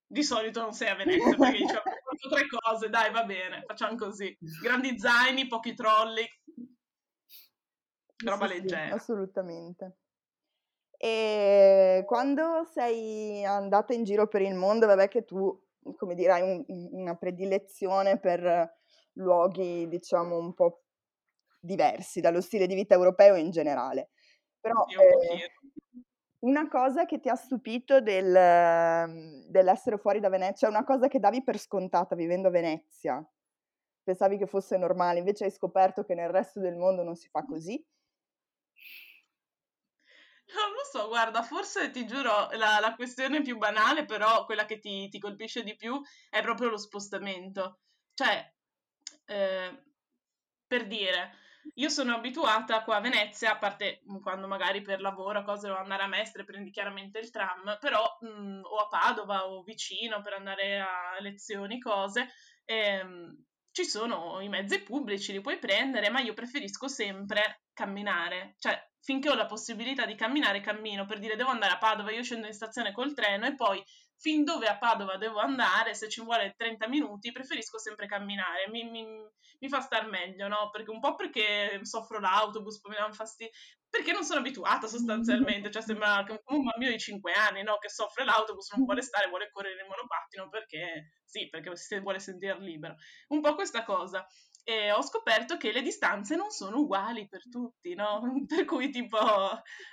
di solito non sei a Venezia, perché dici, "Ho fatto tre cose, dai, va bene, facciamo così. Grandi zaini, pochi trolley,
Sì,
roba
sì, sì,
leggera.
assolutamente. E quando sei andata in giro per il mondo, vabbè che tu, come dire, hai un un una predilezione per luoghi, diciamo, un po' diversi dallo stile di vita europeo in generale. Però,
Sì, pochino.
una cosa che ti ha stupito del mhmm, dell'essere fuori da Vene cioè una cosa che davi per scontata vivendo a Venezia, pensavi che fosse normale, invece hai scoperto che nel resto del mondo non si fa così?
Non lo so, guarda, forse ti giuro, la, la questione più banale, però quella che ti, ti colpisce di più è proprio lo spostamento. Cioè, eh, per dire, io sono abituata qua a Venezia, a parte mm, quando magari per lavoro, cose devo andare a Mestre, prendi chiaramente il tram, però mm, o a Padova o vicino per andare a lezioni, cose, ehm, ci sono i mezzi pubblici, li puoi prendere, ma io preferisco sempre camminare, cioè finché ho la possibilità di camminare, cammino, per dire devo andare a Padova, io scendo in stazione col treno e poi fin dove a Padova devo andare, se ci vuole 30 minuti, preferisco sempre camminare, mi, mi, mi fa star meglio, no? Perché un po' perché soffro l'autobus, poi mi dà fastidio, perché non sono abituata sostanzialmente, cioè sembra che un bambino di 5 anni, no? Che soffre l'autobus, non vuole stare, vuole correre in monopattino perché, sì, perché si vuole sentire libero. Un po' questa cosa e ho scoperto che le distanze non sono uguali per tutti, no? Per cui tipo,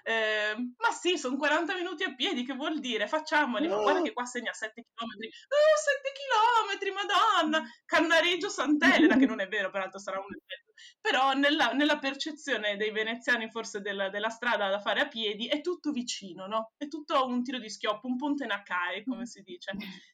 eh, ma sì, sono 40 minuti a piedi, che vuol dire? Facciamoli, ma guarda che qua segna 7 km. Oh, 7 km, madonna! Cannareggio Sant'Elena, che non è vero, peraltro sarà un effetto. Però nella, nella percezione dei veneziani forse della, della, strada da fare a piedi è tutto vicino, no? È tutto un tiro di schioppo, un ponte nacai, come si dice.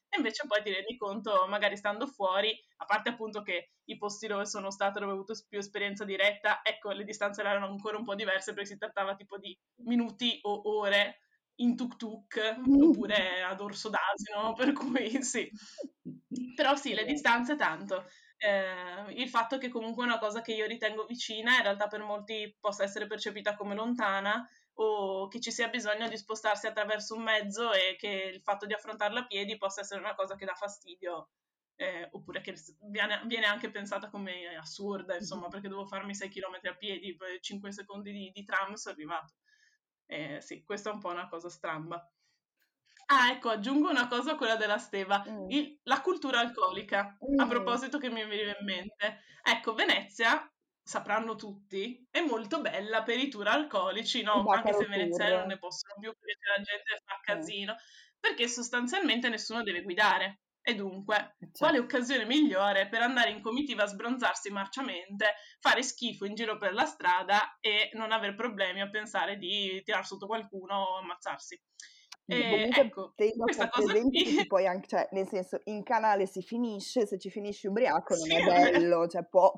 E invece poi ti rendi conto, magari stando fuori, a parte appunto che i posti dove sono stata, dove ho avuto più esperienza diretta, ecco, le distanze erano ancora un po' diverse perché si trattava tipo di minuti o ore in tuk tuk oppure ad orso d'asino, per cui sì. Però sì, le distanze tanto. Eh, il fatto che comunque una cosa che io ritengo vicina in realtà per molti possa essere percepita come lontana o che ci sia bisogno di spostarsi attraverso un mezzo e che il fatto di affrontarla a piedi possa essere una cosa che dà fastidio eh, oppure che viene, viene, anche pensata come assurda insomma perché devo farmi 6 km a piedi poi 5 secondi di, di tram sono arrivato. Eh, sì, questa è un po' una cosa stramba Ah, ecco, aggiungo una cosa a quella della Steva,
Mm.
il- la cultura alcolica, a
Mm.
proposito che mi viene in mente. Ecco, Venezia, sapranno tutti, è molto bella per i tour alcolici, no? Anche se veneziani non ne possono più perché la gente fa
Eh.
casino, perché sostanzialmente nessuno deve guidare. E dunque,
Eh,
quale occasione migliore per andare in comitiva a sbronzarsi marciamente, fare schifo in giro per la strada e non aver problemi a pensare di tirar sotto qualcuno o ammazzarsi? E,
Comunque
ecco,
tengo a
questa
far
cosa
presente
qui
che ti puoi anche, cioè, nel senso, in canale si finisce, se ci finisci ubriaco non
Sì,
è bello, cioè può,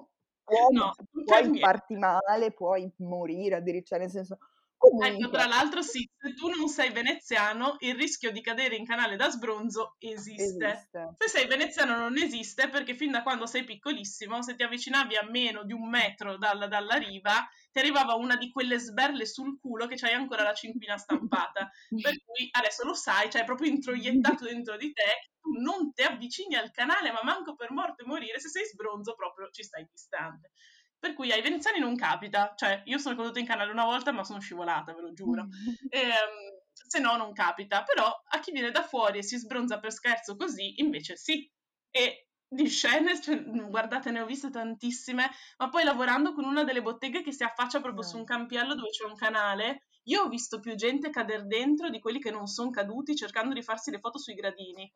può,
No,
puoi farti male, puoi morire, addirittura, cioè, nel senso,
Ecco,
comunque,
tra l'altro sì, se tu non sei veneziano, il rischio di cadere in canale da sbronzo esiste.
esiste.
Se sei veneziano non esiste perché fin da quando sei piccolissimo, se ti avvicinavi a meno di un metro dalla, dalla riva, ti arrivava una di quelle sberle sul culo che c'hai ancora la cinquina stampata. Per cui adesso lo sai, cioè è proprio introiettato dentro di te, tu non ti avvicini al canale, ma manco per morte morire, se sei sbronzo proprio ci stai distante. Per cui ai veneziani non capita, cioè io sono caduta in canale una volta ma sono scivolata, ve lo giuro. Ehm, se no non capita, però a chi viene da fuori e si sbronza per scherzo così, invece sì. E di scene, cioè, guardate, ne ho viste tantissime, ma poi lavorando con una delle botteghe che si affaccia proprio su un campiello dove c'è un canale, io ho visto più gente cadere dentro di quelli che non sono caduti cercando di farsi le foto sui gradini.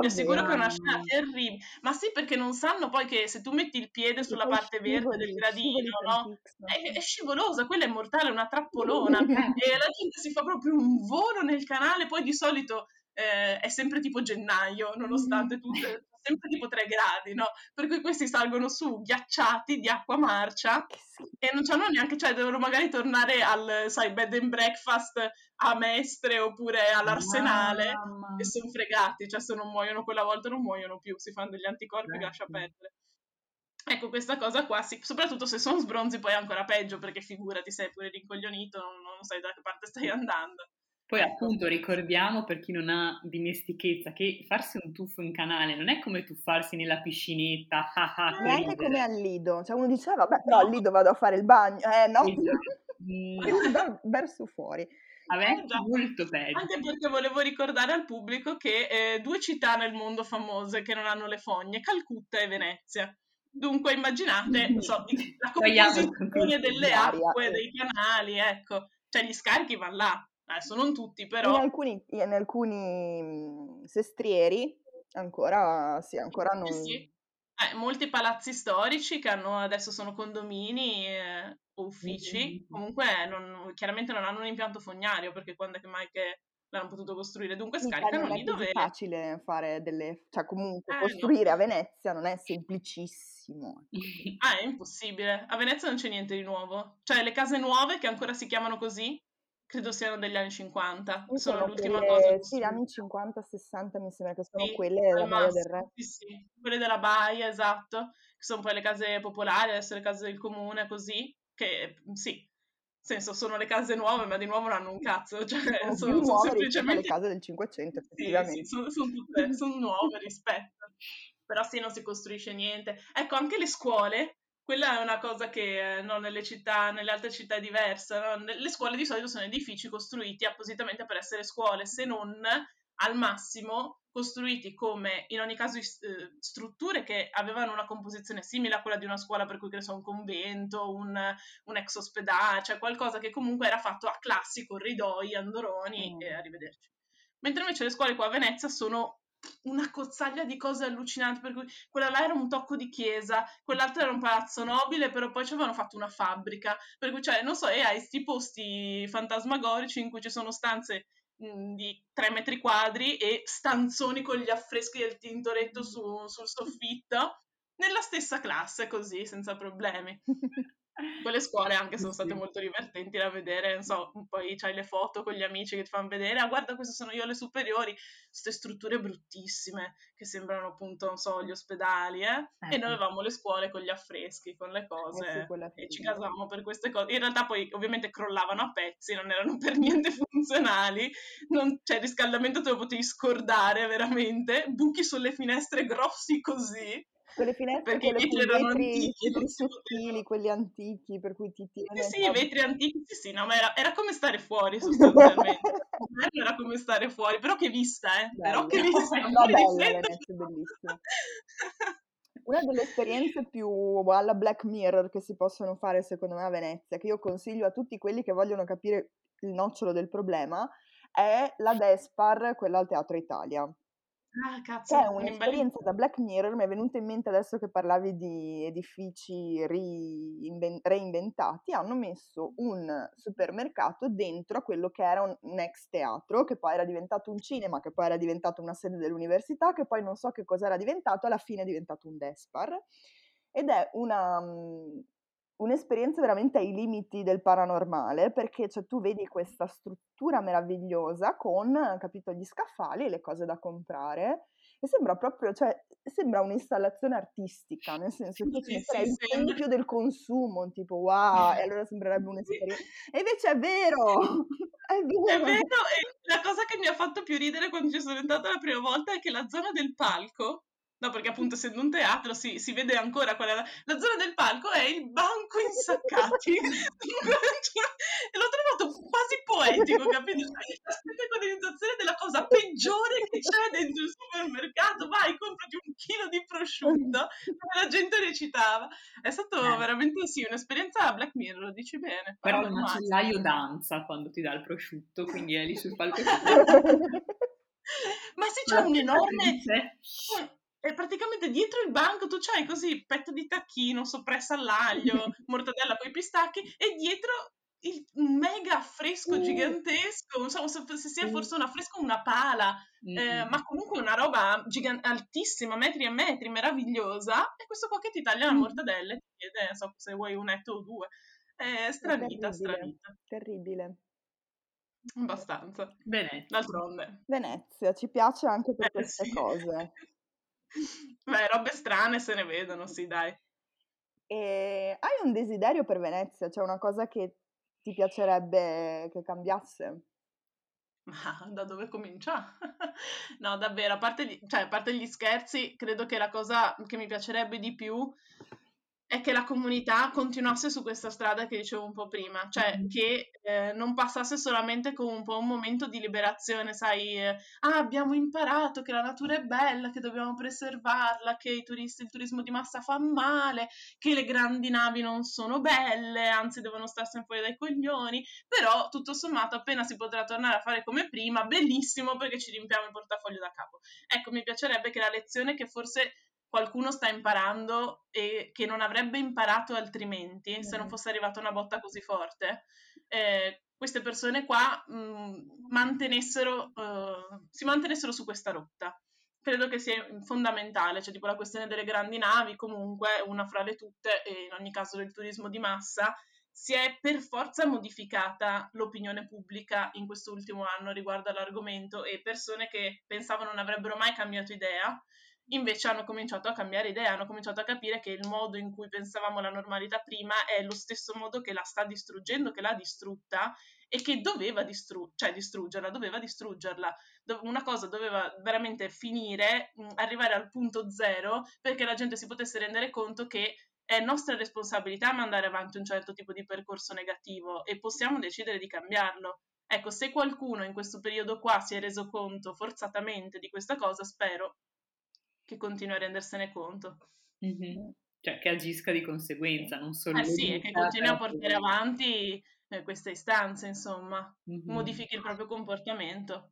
Ti assicuro che è una scena terribile. Ma sì, perché non sanno poi che se tu metti il piede sulla parte verde del gradino, no? È, è, scivolosa, quella è mortale, è una trappolona. e la gente si fa proprio un volo nel canale, poi di solito eh, è sempre tipo gennaio, nonostante tutte, sempre tipo 3 gradi, no? Per cui questi salgono su ghiacciati di acqua marcia e non c'hanno neanche, cioè devono magari tornare al, sai, bed and breakfast a Mestre oppure all'Arsenale Mamma. e sono fregati, cioè se non muoiono quella volta non muoiono più, si fanno degli anticorpi, che lascia perdere. Ecco, questa cosa qua, sì, soprattutto se sono sbronzi poi è ancora peggio, perché figurati, sei pure rincoglionito, non, non sai da che parte stai andando.
Poi appunto ricordiamo per chi non ha dimestichezza che farsi un tuffo in canale non è come tuffarsi nella piscinetta.
Ah, ah, Neanche come al lido, cioè uno dice vabbè però al lido vado a fare il bagno, eh no, esatto. verso fuori.
Vabbè, eh, molto peggio.
Anche perché volevo ricordare al pubblico che eh, due città nel mondo famose che non hanno le fogne, Calcutta e Venezia. Dunque immaginate, so, la composizione delle acque, dei canali, ecco, cioè gli scarichi vanno là, Adesso non tutti, però.
In alcuni, in alcuni sestrieri ancora, sì, ancora non.
Sì. Eh, molti palazzi storici che hanno, adesso sono condomini eh, uffici, comunque non, chiaramente non hanno un impianto fognario perché quando è che mai che l'hanno potuto costruire, dunque scaricano lì dove...
è facile fare delle... cioè comunque eh, costruire no. a Venezia non è semplicissimo.
ah, è impossibile. A Venezia non c'è niente di nuovo. Cioè le case nuove che ancora si chiamano così, credo siano degli anni 50, sono, sono l'ultima
quelle,
cosa.
Sì, gli anni 50-60 mi sembra che sono sì, quelle della Baia del Re.
Sì, sì, quelle della Baia, esatto, che sono poi le case popolari, adesso le case del comune, così, che sì, nel senso sono le case nuove, ma di nuovo non hanno un cazzo, cioè
sono, sono, sono semplicemente... le case del 500,
effettivamente. Sì, sì sono, sono, tutte, sono nuove rispetto, però sì, non si costruisce niente. Ecco, anche le scuole quella è una cosa che eh, no, nelle città, nelle altre città è diversa. No? Le scuole di solito sono edifici costruiti appositamente per essere scuole, se non al massimo costruiti come in ogni caso eh, strutture che avevano una composizione simile a quella di una scuola, per cui che so, un convento, un, un ex ospedale, cioè qualcosa che comunque era fatto a classi, corridoi, andoroni mm. e arrivederci. Mentre invece le scuole qua a Venezia sono una cozzaglia di cose allucinanti, per cui quella là era un tocco di chiesa, quell'altra era un palazzo nobile, però poi ci avevano fatto una fabbrica, per cui, cioè, non so, e hai questi posti fantasmagorici in cui ci sono stanze di tre metri quadri e stanzoni con gli affreschi del tintoretto su, sul soffitto, nella stessa classe, così, senza problemi. Quelle scuole anche sono state molto divertenti da vedere, non so, poi c'hai le foto con gli amici che ti fanno vedere, ah guarda queste sono io alle superiori, queste strutture bruttissime che sembrano appunto, non so, gli ospedali, eh? eh e noi avevamo le scuole con gli affreschi, con le cose eh sì, e ci casavamo per queste cose. In realtà poi ovviamente crollavano a pezzi, non erano per niente funzionali, non, cioè il riscaldamento te lo potevi scordare veramente, buchi sulle finestre grossi così
quelle finestre, Perché quelle i vetri, vetri sottili, quelli antichi, per cui ti
tiene... Sì, sì, i vetri antichi, sì, sì, no, ma era, era come stare fuori sostanzialmente. era come stare fuori, però che vista, eh? Bella. Però che vista.
No, bella Venezia, bellissima. Una delle esperienze più alla Black Mirror che si possono fare secondo me a Venezia, che io consiglio a tutti quelli che vogliono capire il nocciolo del problema, è la Despar, quella al Teatro Italia.
Ah, cazzo,
Che è un'esperienza da Black Mirror, mi è venuto in mente adesso che parlavi di edifici reinven- reinventati, hanno messo un supermercato dentro a quello che era un, un ex teatro, che poi era diventato un cinema, che poi era diventato una sede dell'università, che poi non so che cosa era diventato, alla fine è diventato un Despar. Ed è una, mhmm, un'esperienza veramente ai limiti del paranormale, perché cioè, tu vedi questa struttura meravigliosa con, capito, gli scaffali e le cose da comprare. E sembra proprio, cioè, sembra un'installazione artistica, nel senso che sì, sì, il tempio del consumo, tipo wow, e allora sembrerebbe un'esperienza. E invece è vero!
È vero! È vero, e la cosa che mi ha fatto più ridere quando ci sono entrata la prima volta è che la zona del palco No, perché appunto essendo un teatro si, si vede ancora qual è la, la, zona del palco è il banco insaccati. e l'ho trovato quasi poetico, capito? La spettacolarizzazione della cosa peggiore che c'è dentro il supermercato. Vai, comprati un chilo di prosciutto, la gente recitava. È stato eh. veramente sì, un'esperienza Black Mirror, lo dici bene.
Però il macellaio danza quando ti dà il prosciutto, quindi è lì sul palco.
Ma se c'è un enorme e praticamente dietro il banco tu c'hai così petto di tacchino, soppressa all'aglio, mortadella con i pistacchi e dietro il mega affresco uh. gigantesco, non so se, se sia forse un affresco o una pala, mm-hmm. eh, ma comunque una roba gigant- altissima, metri e metri, meravigliosa, e questo qua che ti taglia la mortadella e ti chiede, non so se vuoi un etto o due. È stranita,
è
stranita.
Terribile.
Abbastanza.
Venezia.
D'altronde.
Venezia, ci piace anche per
eh,
queste
sì.
cose.
Beh, robe strane se ne vedono, sì, dai.
E hai un desiderio per Venezia? C'è una cosa che ti piacerebbe che cambiasse?
Ma da dove comincia? no, davvero, a parte, gli, cioè, a parte gli scherzi, credo che la cosa che mi piacerebbe di più è che la comunità continuasse su questa strada che dicevo un po' prima, cioè mm-hmm. che eh, non passasse solamente come un po' un momento di liberazione, sai, eh, ah, abbiamo imparato che la natura è bella, che dobbiamo preservarla, che turisti, il turismo di massa fa male, che le grandi navi non sono belle, anzi devono starsene fuori dai coglioni, però tutto sommato appena si potrà tornare a fare come prima, bellissimo perché ci riempiamo il portafoglio da capo. Ecco, mi piacerebbe che la lezione che forse qualcuno sta imparando e che non avrebbe imparato altrimenti mm. se non fosse arrivata una botta così forte, eh, queste persone qua mh, mm, mantenessero, uh, si mantenessero su questa rotta. Credo che sia fondamentale, cioè tipo la questione delle grandi navi, comunque una fra le tutte, e in ogni caso del turismo di massa, si è per forza modificata l'opinione pubblica in quest'ultimo anno riguardo all'argomento e persone che pensavano non avrebbero mai cambiato idea invece hanno cominciato a cambiare idea, hanno cominciato a capire che il modo in cui pensavamo la normalità prima è lo stesso modo che la sta distruggendo, che l'ha distrutta e che doveva distru- cioè distruggerla, doveva distruggerla. Una cosa doveva veramente finire, arrivare al punto zero perché la gente si potesse rendere conto che è nostra responsabilità mandare avanti un certo tipo di percorso negativo e possiamo decidere di cambiarlo. Ecco, se qualcuno in questo periodo qua si è reso conto forzatamente di questa cosa, spero che continui a rendersene conto.
Mm-hmm. Cioè che agisca di conseguenza, non solo...
Eh sì, che continui a portare avanti eh, queste istanze, insomma, mm-hmm. modifichi il proprio comportamento.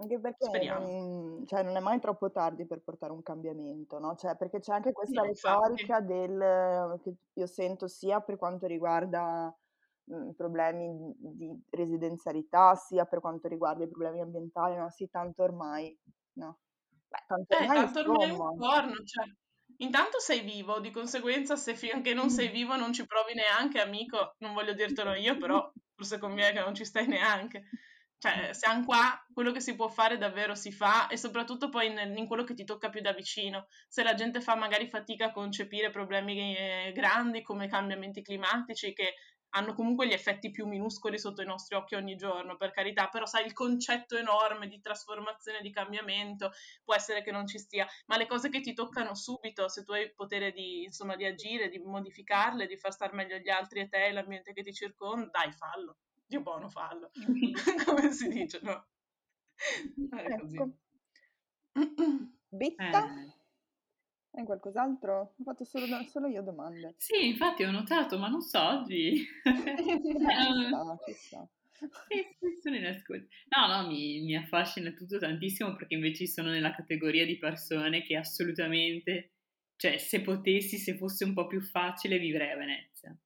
Anche perché non, cioè, non, è mai troppo tardi per portare un cambiamento, no? Cioè, perché c'è anche questa no, retorica del, che io sento sia per quanto riguarda mh, problemi di residenzialità, sia per quanto riguarda i problemi ambientali, no? Sì, tanto ormai, no?
Beh, tanto eh, tanto ormai è un porno, cioè. Intanto sei vivo, di conseguenza se finché non sei vivo non ci provi neanche, amico, non voglio dirtelo io, però forse conviene che non ci stai neanche. Cioè, siamo qua, quello che si può fare davvero si fa e soprattutto poi in, in quello che ti tocca più da vicino. Se la gente fa magari fatica a concepire problemi eh, grandi come cambiamenti climatici che hanno comunque gli effetti più minuscoli sotto i nostri occhi ogni giorno, per carità, però sai il concetto enorme di trasformazione, di cambiamento, può essere che non ci stia, ma le cose che ti toccano subito, se tu hai il potere di, insomma, di agire, di modificarle, di far star meglio gli altri e te e l'ambiente che ti circonda, dai, fallo. Dio buono, fallo. Come si dice, no? Così.
Ecco. Bitta? Eh. Hai qualcos'altro? Ho fatto solo, solo io domande.
Sì, infatti ho notato, ma non so oggi.
chissà, chissà.
in ascolto. No, no, mi, mi, affascina tutto tantissimo perché invece sono nella categoria di persone che assolutamente, cioè se potessi, se fosse un po' più facile, vivrei a Venezia.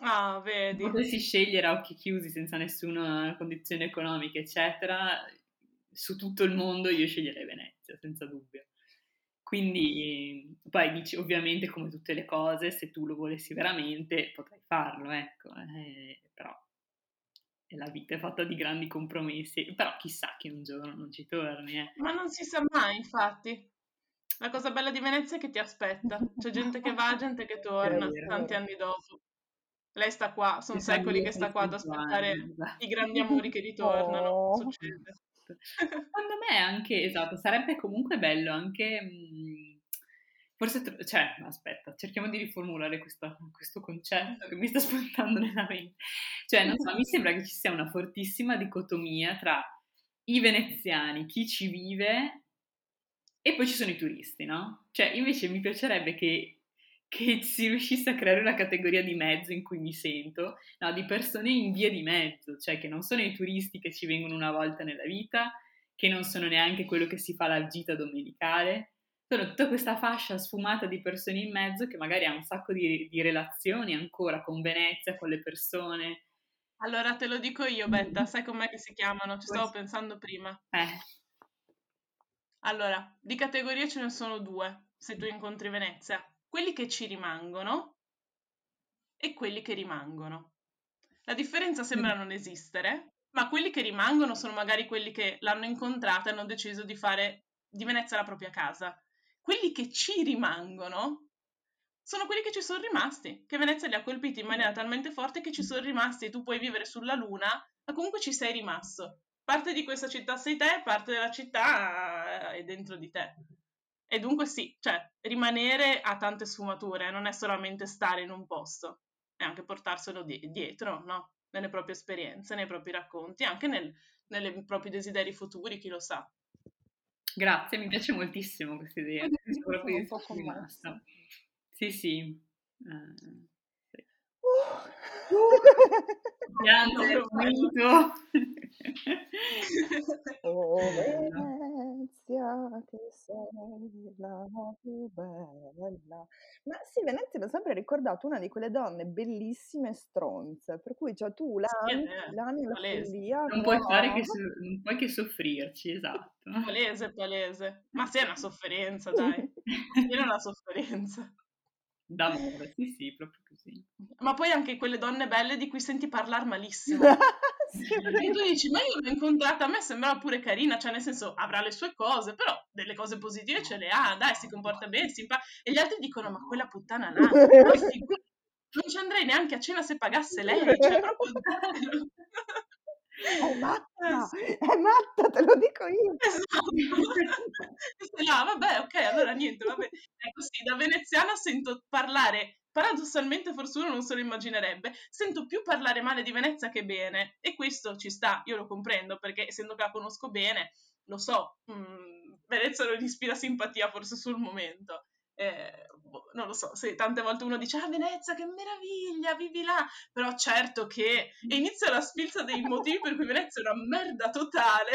Ah, vedi.
Se potessi scegliere a occhi chiusi, senza nessuna condizione economica, eccetera, su tutto il mondo io sceglierei Venezia, senza dubbio. Quindi poi dici, ovviamente come tutte le cose, se tu lo volessi veramente potrai farlo, ecco, eh, però la vita è fatta di grandi compromessi, però chissà che un giorno non ci torni. Eh.
Ma non si sa mai, infatti. La cosa bella di Venezia è che ti aspetta, c'è gente che va, gente che torna tanti anni dopo. Lei sta qua, sono secoli che sta qua ad aspettare i grandi amori che ritornano, oh. succede.
Secondo me anche, esatto, sarebbe comunque bello anche mh, Forse, tro- cioè, aspetta, cerchiamo di riformulare questa- questo concetto che mi sta spuntando nella mente. Cioè, non so, mi sembra che ci sia una fortissima dicotomia tra i veneziani, chi ci vive, e poi ci sono i turisti, no? Cioè, invece mi piacerebbe che, che si riuscisse a creare una categoria di mezzo in cui mi sento, no, di persone in via di mezzo, cioè che non sono i turisti che ci vengono una volta nella vita, che non sono neanche quello che si fa la gita domenicale, sono tutta questa fascia sfumata di persone in mezzo che magari ha un sacco di, di relazioni ancora con Venezia, con le persone.
Allora te lo dico io, Betta, sai com'è che si chiamano? Ci stavo pensando prima.
Eh,
Allora, di categorie ce ne sono due, se tu incontri Venezia. Quelli che ci rimangono e quelli che rimangono. La differenza sembra non esistere, ma quelli che rimangono sono magari quelli che l'hanno incontrata e hanno deciso di fare di Venezia la propria casa. Quelli che ci rimangono sono quelli che ci sono rimasti, che Venezia li ha colpiti in maniera talmente forte che ci sono rimasti e tu puoi vivere sulla Luna, ma comunque ci sei rimasto. Parte di questa città sei te, parte della città è dentro di te. E dunque sì, cioè, rimanere ha tante sfumature, non è solamente stare in un posto, è anche portarselo di- dietro, no? Nelle proprie esperienze, nei propri racconti, anche nel, nei propri desideri futuri, chi lo sa.
grazie, mi piace moltissimo questa idea.
Sono un po' commossa.
Sì, sì. Eh, sì.
Proprio bello.
finito.
Oh
Bello.
Venezia, che sei la più bella. Ma sì, Venezia mi ha sempre ricordato una di quelle donne bellissime stronze, per cui cioè, tu la
Sì,
ami,
è
la ami follia,
Non puoi fare
no.
che, so- non puoi che soffrirci, esatto.
Palese, palese. Ma sì, è una sofferenza, dai. Viene una sofferenza.
D'amore, sì, sì, proprio così.
Ma poi anche quelle donne belle di cui senti parlare malissimo.
Sì,
E tu dici, ma io l'ho incontrata, a me sembrava pure carina, cioè nel senso avrà le sue cose, però delle cose positive ce le ha, dai, si comporta bene, si impa- E gli altri dicono, ma quella puttana là, non ci andrei neanche a cena se pagasse lei, cioè proprio zero.
È matta,
Eh,
è matta, te lo dico io.
Esatto. Là, vabbè, ok, allora niente, vabbè. Ecco sì, da veneziana sento parlare, paradossalmente forse uno non se lo immaginerebbe, sento più parlare male di Venezia che bene e questo ci sta, io lo comprendo perché essendo che la conosco bene, lo so, mm, Venezia non ispira simpatia forse sul momento. Eh, boh, non lo so, se tante volte uno dice ah Venezia che meraviglia, vivi là, però certo che inizia la sfilza dei motivi per cui Venezia è una merda totale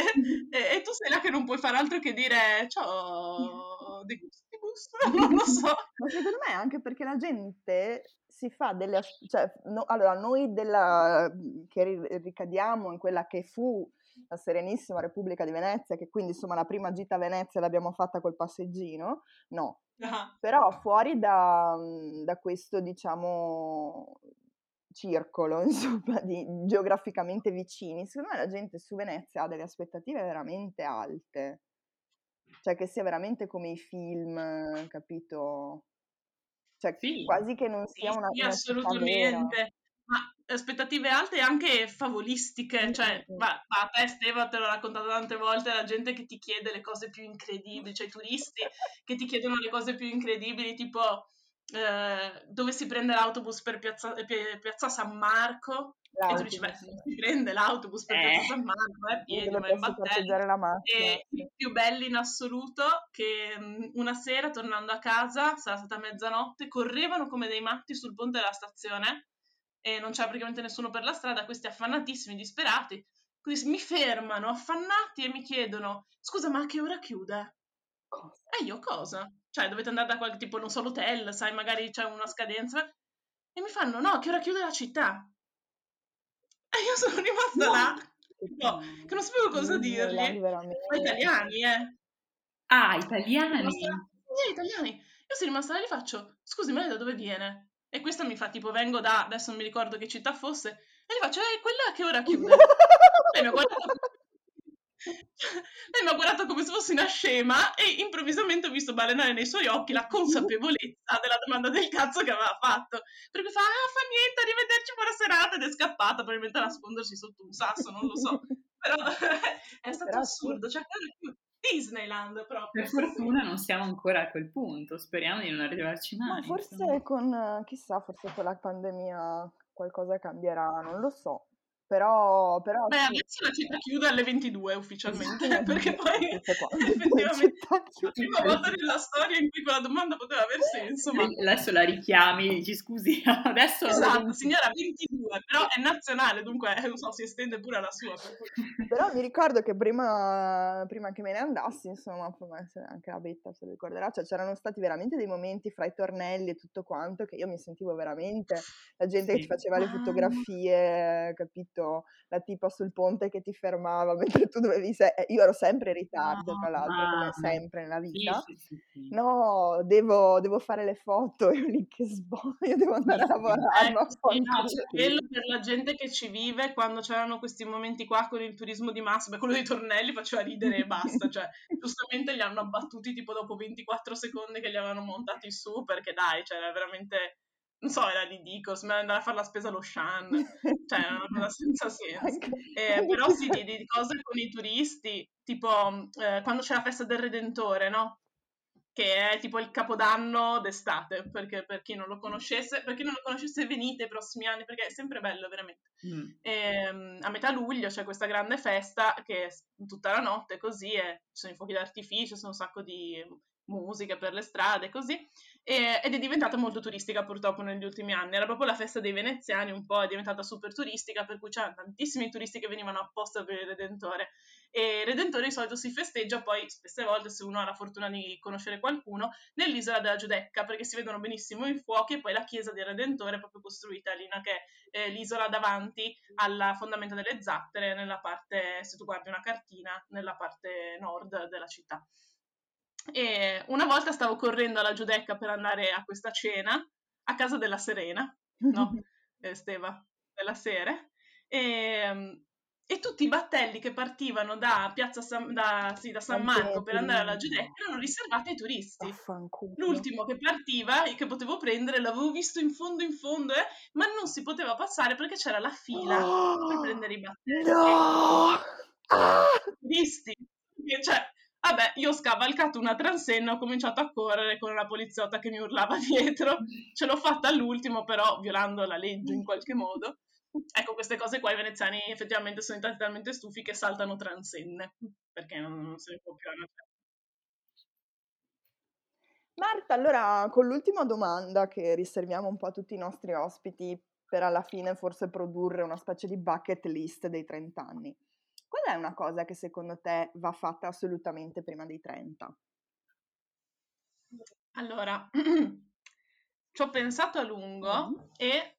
e, e tu sei là che non puoi fare altro che dire ciao de gustibus, non lo so.
Ma secondo me anche perché la gente si fa delle... cioè, no- allora, noi della, che ri- ricadiamo in quella che fu la Serenissima Repubblica di Venezia, che quindi insomma la prima gita a Venezia l'abbiamo fatta col passeggino, no.
Ah,
Però fuori da, da questo, diciamo, circolo, insomma, di geograficamente vicini, secondo me la gente su Venezia ha delle aspettative veramente alte. Cioè che sia veramente come i film, capito? Cioè
Sì,
quasi che non
Sì,
sia una,
sì,
vera.
assolutamente. Aspettative alte e anche favolistiche,
Mm,
cioè,
mm, mm.
ma, ma a te Steva te l'ho raccontato tante volte, la gente che ti chiede le cose più incredibili, cioè i turisti che ti chiedono le cose più incredibili, tipo eh, dove si prende l'autobus per piazza, Pia- piazza San Marco, e tu dici, beh,
L'autobus.
non si prende l'autobus per piazza
Eh.
San Marco, piedi,
Dove
ma in battello. E
sì.
i più belli in assoluto che mh, una sera tornando a casa, sarà stata mezzanotte, correvano come dei matti sul ponte della stazione e non c'era praticamente nessuno per la strada, questi affannatissimi, disperati, quindi mi fermano affannati e mi chiedono scusa ma a che ora chiude?
Cosa?
E io cosa? Cioè dovete andare da qualche tipo, non so, l'hotel, sai, magari c'è una scadenza e mi fanno no, a che ora chiude la città? E io sono rimasta là, tipo, che non sapevo cosa dirgli. Ma italiani, eh.
Ah, italiani.
rimasta- Sì, italiani. Io sono rimasta là e gli faccio, scusi, ma lei da dove viene? E questa mi fa tipo, vengo da, adesso non mi ricordo che città fosse, e gli faccio, eh, quella che ora chiude? Lei mi ha guardato... Lei mi ha guardato come se fossi una scema e improvvisamente ho visto balenare nei suoi occhi la consapevolezza della domanda del cazzo che aveva fatto. Per cui fa, ah, fa niente, arrivederci, buona serata, ed è scappata, probabilmente a nascondersi sotto un sasso, non lo so. Però è stato
Però sì.
assurdo, cioè, quello- Disneyland proprio.
Per fortuna non siamo ancora a quel punto, speriamo di non arrivarci mai.
Ma forse
insomma.
con, chissà, forse con la pandemia qualcosa cambierà, non lo so. Però, però
Beh,
sì.
adesso la città chiude alle 22 ufficialmente,
Esatto,
perché poi effettivamente
città
la prima volta nella storia in cui quella domanda poteva aver senso, ma
Adesso la richiami dici scusi, adesso...
esatto, signora 22, però è nazionale, dunque non so, si estende pure alla sua. per
Però mi ricordo che prima, prima che me ne andassi, insomma, anche la Betta se lo ricorderà, cioè c'erano stati veramente dei momenti fra i tornelli e tutto quanto che io mi sentivo veramente la gente che
Sì.
ti faceva le fotografie, capito? La tipa sul ponte che ti fermava mentre tu dovevi... se- eh, io ero sempre in ritardo, tra l'altro, come
Ah,
sempre nella vita.
sì, sì, sì.
No, devo, devo fare le foto, io lì che sbaglio, io devo andare a lavorare, ma
sì, no, cioè, quello per la gente che ci vive, quando c'erano questi momenti qua con il turismo di massa, beh, quello dei tornelli faceva ridere e basta, cioè, giustamente li hanno abbattuti tipo dopo 24 secondi che li avevano montati su, perché dai, cioè, era veramente, non so, era ridicolo, sembrava andare a fare la spesa allo Shan, cioè, era una cosa senza senso. Eh, però sì, di, di cose con i turisti, tipo eh, quando c'è la festa del Redentore, no? Che è tipo il capodanno d'estate, perché per chi non lo conoscesse, per chi non lo conoscesse venite i prossimi anni, perché è sempre bello, veramente.
Mm.
Ehm, a metà luglio c'è questa grande festa che è tutta la notte così, e ci sono i fuochi d'artificio, ci sono un sacco di musiche per le strade, così, e- ed è diventata molto turistica purtroppo negli ultimi anni. Era proprio la festa dei veneziani, un po' è diventata super turistica, per cui c'erano tantissimi turisti che venivano apposta per il Redentore. E il Redentore di solito si festeggia poi, spesse volte, se uno ha la fortuna di conoscere qualcuno, nell'isola della Giudecca, perché si vedono benissimo i fuochi e poi la chiesa del Redentore è proprio costruita lì, che è l'isola davanti alla fondamenta delle Zattere, nella parte, se tu guardi una cartina, nella parte nord della città. E una volta stavo correndo alla Giudecca per andare a questa cena a casa della Serena, no? Eh, Steva, della Sere, e, e tutti i battelli che partivano da Piazza San, da, sì, da San Marco per andare alla Giudecca erano riservati ai turisti. L'ultimo che partiva e che potevo prendere l'avevo visto in fondo in fondo, eh, ma non si poteva passare perché c'era la fila per prendere i battelli.
No! Ah!
Turisti. Cioè, vabbè, io ho scavalcato una transenna, ho cominciato a correre con una poliziotta che mi urlava dietro. Ce l'ho fatta all'ultimo, però violando la legge in qualche modo. Ecco, queste cose qua i veneziani effettivamente sono diventati talmente stufi che saltano transenne, perché non, non se ne può più. hanno-
Marta, allora con l'ultima domanda che riserviamo un po' a tutti i nostri ospiti per alla fine forse produrre una specie di bucket list dei 30 anni. Qual è una cosa che secondo te va fatta assolutamente prima dei 30?
Allora, ci ho pensato a lungo
Mhm.
e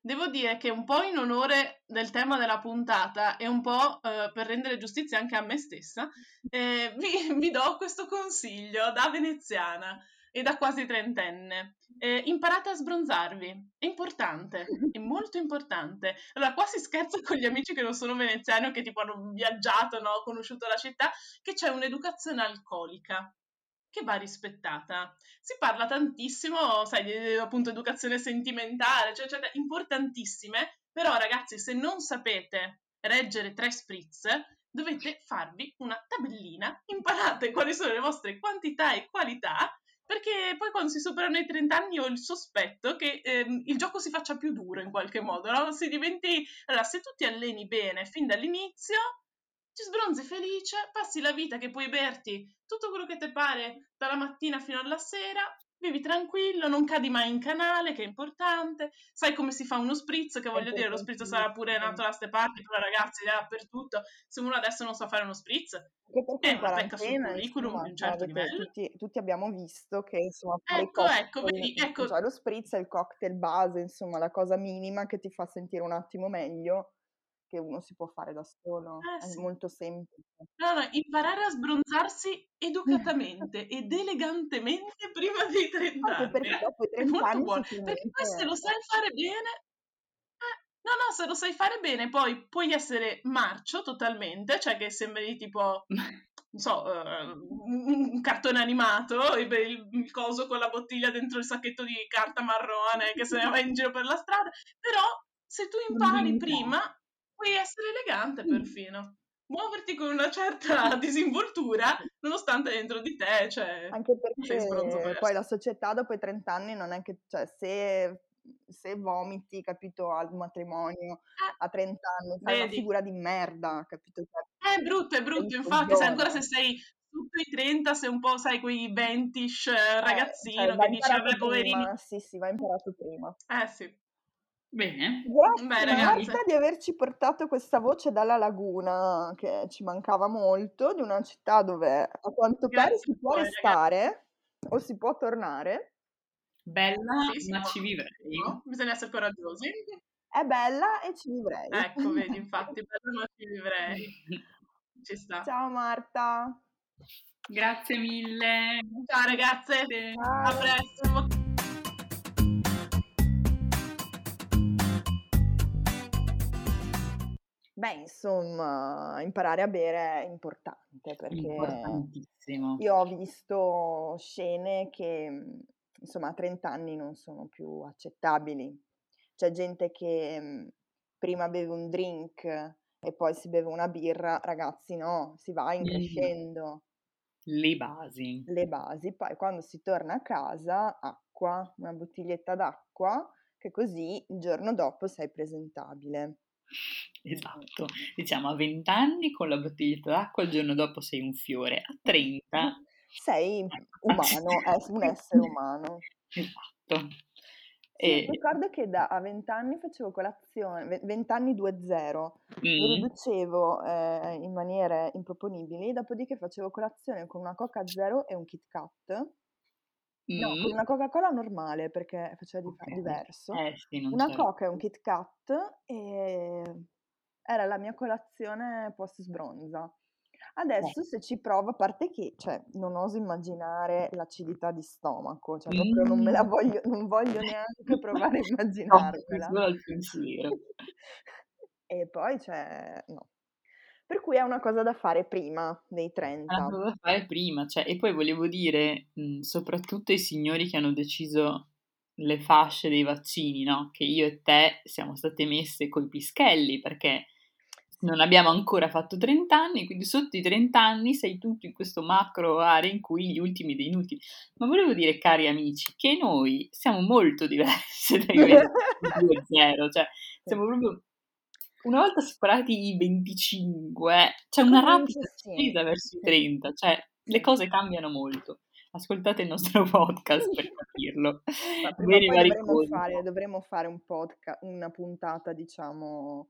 devo dire che un po' in onore del tema della puntata e un po' eh, per rendere giustizia anche a me stessa, eh, vi, vi do questo consiglio da veneziana e da quasi trentenne. Eh, imparate a sbronzarvi, è importante, è molto importante. Allora, qua si scherza con gli amici che non sono veneziani o che tipo hanno viaggiato, no, conosciuto la città, che c'è un'educazione alcolica che va rispettata. Si parla tantissimo, sai, di appunto educazione sentimentale, cioè, cioè importantissime, però ragazzi, se non sapete reggere tre spritz, dovete farvi una tabellina, imparate quali sono le vostre quantità e qualità, perché poi quando si superano i 30 anni ho il sospetto che ehm, il gioco si faccia più duro in qualche modo, no? Si diventi... Allora, se tu ti alleni bene fin dall'inizio, ti sbronzi felice, passi la vita che puoi berti tutto quello che ti pare dalla mattina fino alla sera, vivi tranquillo, non cadi mai in canale, che è importante, sai come si fa uno spritz, che voglio dire, lo spritz sarà pure nato da ste parti, però ragazzi, è dappertutto, se uno adesso non sa fare uno spritz, è una pecca sul curriculum di un certo livello.
tutti, tutti abbiamo visto che insomma
Ecco, ecco,
cocktail,
vedi, ecco,
cioè lo spritz è il cocktail base, insomma, la cosa minima che ti fa sentire un attimo meglio che uno si può fare da solo,
Eh,
è
sì.
molto semplice.
No, no, imparare a sbronzarsi educatamente ed elegantemente prima dei 30
Anche
anni.
perché dopo i
È
30
molto
anni
buono. Perché poi se lo sai fare bene, eh, no, no, se lo sai fare bene, poi puoi essere marcio totalmente, cioè che sembri tipo, non so, eh, un cartone animato, il, il- coso con la bottiglia dentro il sacchetto di carta marrone che se ne va in giro per la strada, però se tu impari prima, puoi essere elegante perfino. muoverti con una certa disinvoltura, nonostante dentro di te cioè,
Anche perché poi la società dopo i 30 anni non è che, cioè se, se vomiti, capito, al matrimonio
Eh,
a 30 anni, fai una
vedi?
figura di merda, capito? Cioè,
È brutto, è brutto, infatti, se ancora se sei sotto i 30, sei un po', sai, quei 20-ish
Eh, cioè,
ragazzino
va
che
imparato
vabbè, poverini.
prima, sì, sì, va imparato prima.
Eh sì.
Bene.
Grazie
Beh,
Marta
ragazze.
di averci portato questa voce dalla laguna che ci mancava molto, di una città dove a quanto pare si
a
può
voi, ragazzi.
restare o si può tornare.
Bella,
Sì,
ma ci vivrei.
può. Bisogna essere coraggiosi.
È bella e ci vivrei.
Ecco, vedi, infatti, per non ci vivrei. Ci sta.
Ciao Marta.
Grazie mille.
Ciao ragazze, a
Ciao.
presto.
Beh, insomma, imparare a bere è importante perché io ho visto scene che, mhmm, insomma, a 30 anni non sono più accettabili. C'è gente che, mhmm, prima beve un drink e poi si beve una birra, ragazzi no, si va
Mm.
increscendo
Le basi.
le basi, poi quando si torna a casa, acqua, una bottiglietta d'acqua, che così il giorno dopo sei presentabile.
Esatto. Diciamo a 20 anni con la bottiglietta d'acqua, il giorno dopo sei un fiore. A 30
Sei
ecco,
umano, è un essere umano.
Esatto.
Sì,
E,
ricordo che da a 20 anni facevo colazione, ve 20 anni 2-0, mi
mm,
riducevo, ehm, in maniere improponibili, dopodiché facevo colazione con una Coca Zero e un Kit Kat. No, con una Coca-Cola normale perché faceva difa
ok.
diverso.
Eh sì,
Una
c'era
Coca e un. Kit Kat e era la mia colazione post sbronza.
Eh,
Adesso se ci provo, a parte che, cioè, non oso immaginare l'acidità di stomaco, cioè proprio non me la
mm.
voglio non voglio neanche provare a immaginarmela.
solo al pensiero.
E poi cioè no. Per cui è una cosa da fare prima dei
È una
30.
cosa da fare prima, cioè, e poi volevo dire, mh, soprattutto ai signori che hanno deciso le fasce dei vaccini, no? Che io e te siamo state messe coi pischelli perché non abbiamo ancora fatto 30 anni, quindi sotto i 30 anni sei tutto in questo macro area in cui gli ultimi dei inutili. Ma volevo dire, cari amici, che noi siamo molto diverse dai 22-0, cioè siamo proprio una volta superati i 25, c'è una rapida
sì,
ascesa verso i
sì,
30, cioè le cose cambiano molto. Ascoltate il nostro podcast per capirlo.
Dovremmo fare dovremmo fare un podca una puntata, diciamo,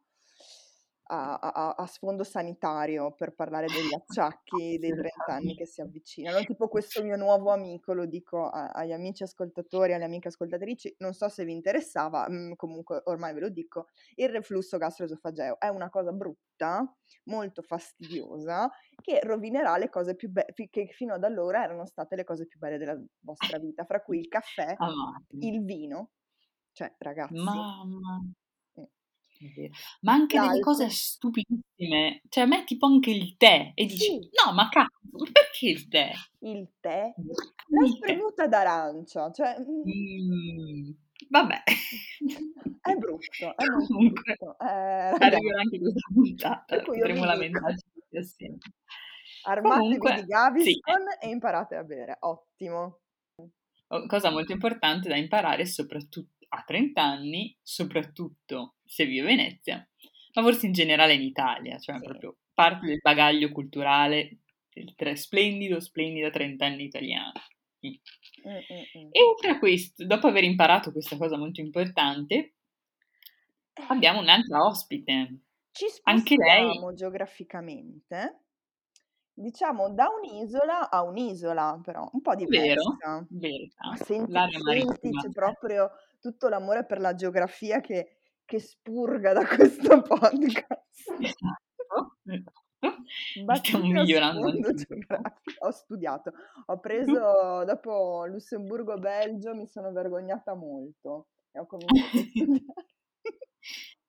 a a a sfondo sanitario per parlare degli acciacchi dei 30 anni che si avvicinano. Tipo questo mio nuovo amico, lo dico a agli amici ascoltatori, alle amiche ascoltatrici, non so se vi interessava, mhmm, comunque ormai ve lo dico, il reflusso gastroesofageo è una cosa brutta, molto fastidiosa, che rovinerà le cose più be fi che fino ad allora erano state le cose più belle della vostra vita, fra cui il caffè,
Amati.
il vino, cioè ragazzi
Mamma. Ma anche delle cose stupidissime. Cioè a me tipo anche il tè e dici:
Sì.
"No, ma cazzo, perché il tè?"
Il tè, la spremuta d'arancia, cioè, mhmm
Mhmm, vabbè.
È brutto, è molto
Comunque
brutto. Eh,
arriverà anche questa puntata, potremo lamentarci tutti assieme.
armatevi
Comunque
di
sì,
Gaviscon
ecco.
e imparate a bere, ottimo.
Cosa molto importante da imparare soprattut a 30 anni, soprattutto se vivi a Venezia, ma forse in generale in Italia, cioè
Sì.
proprio parte del bagaglio culturale del tre splendido, splendida trentenne italiano. Mh.
Mh, mh, mh.
E oltre a questo, dopo aver imparato questa cosa molto importante, abbiamo un'altra ospite.
Ci
Anche lei
spostiamo geograficamente, diciamo da un'isola a un'isola, però un po'
Vero,
diversa.
verità.
Ma senti senti, c'è. proprio tutto l'amore per la geografia che che spurga da questo podcast.
Esatto, stiamo migliorando.
Ho studiato, ho preso dopo Lussemburgo, Belgio, mi sono vergognata molto e ho cominciato a studiare.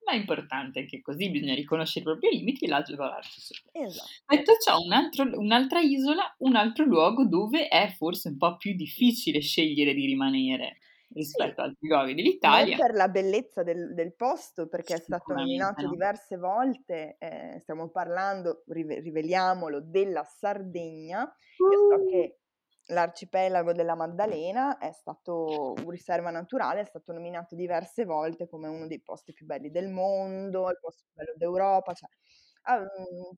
Ma è importante anche così, bisogna riconoscere i propri limiti e lavorarci sopra.
Esatto.
Detto ciò, un altro un'altra isola, un altro luogo dove è forse un po' più difficile scegliere di rimanere. Rispetto
Sì.
altri luoghi
Non
dell'Italia.
per la bellezza del del posto, perché è stato nominato
no.
diverse volte, ehm, stiamo parlando, rive riveliamolo, della Sardegna. Io so
Uh!
che l'arcipelago della Maddalena è stato un riserva naturale, è stato nominato diverse volte come uno dei posti più belli del mondo, il posto più bello d'Europa, cioè, uhm,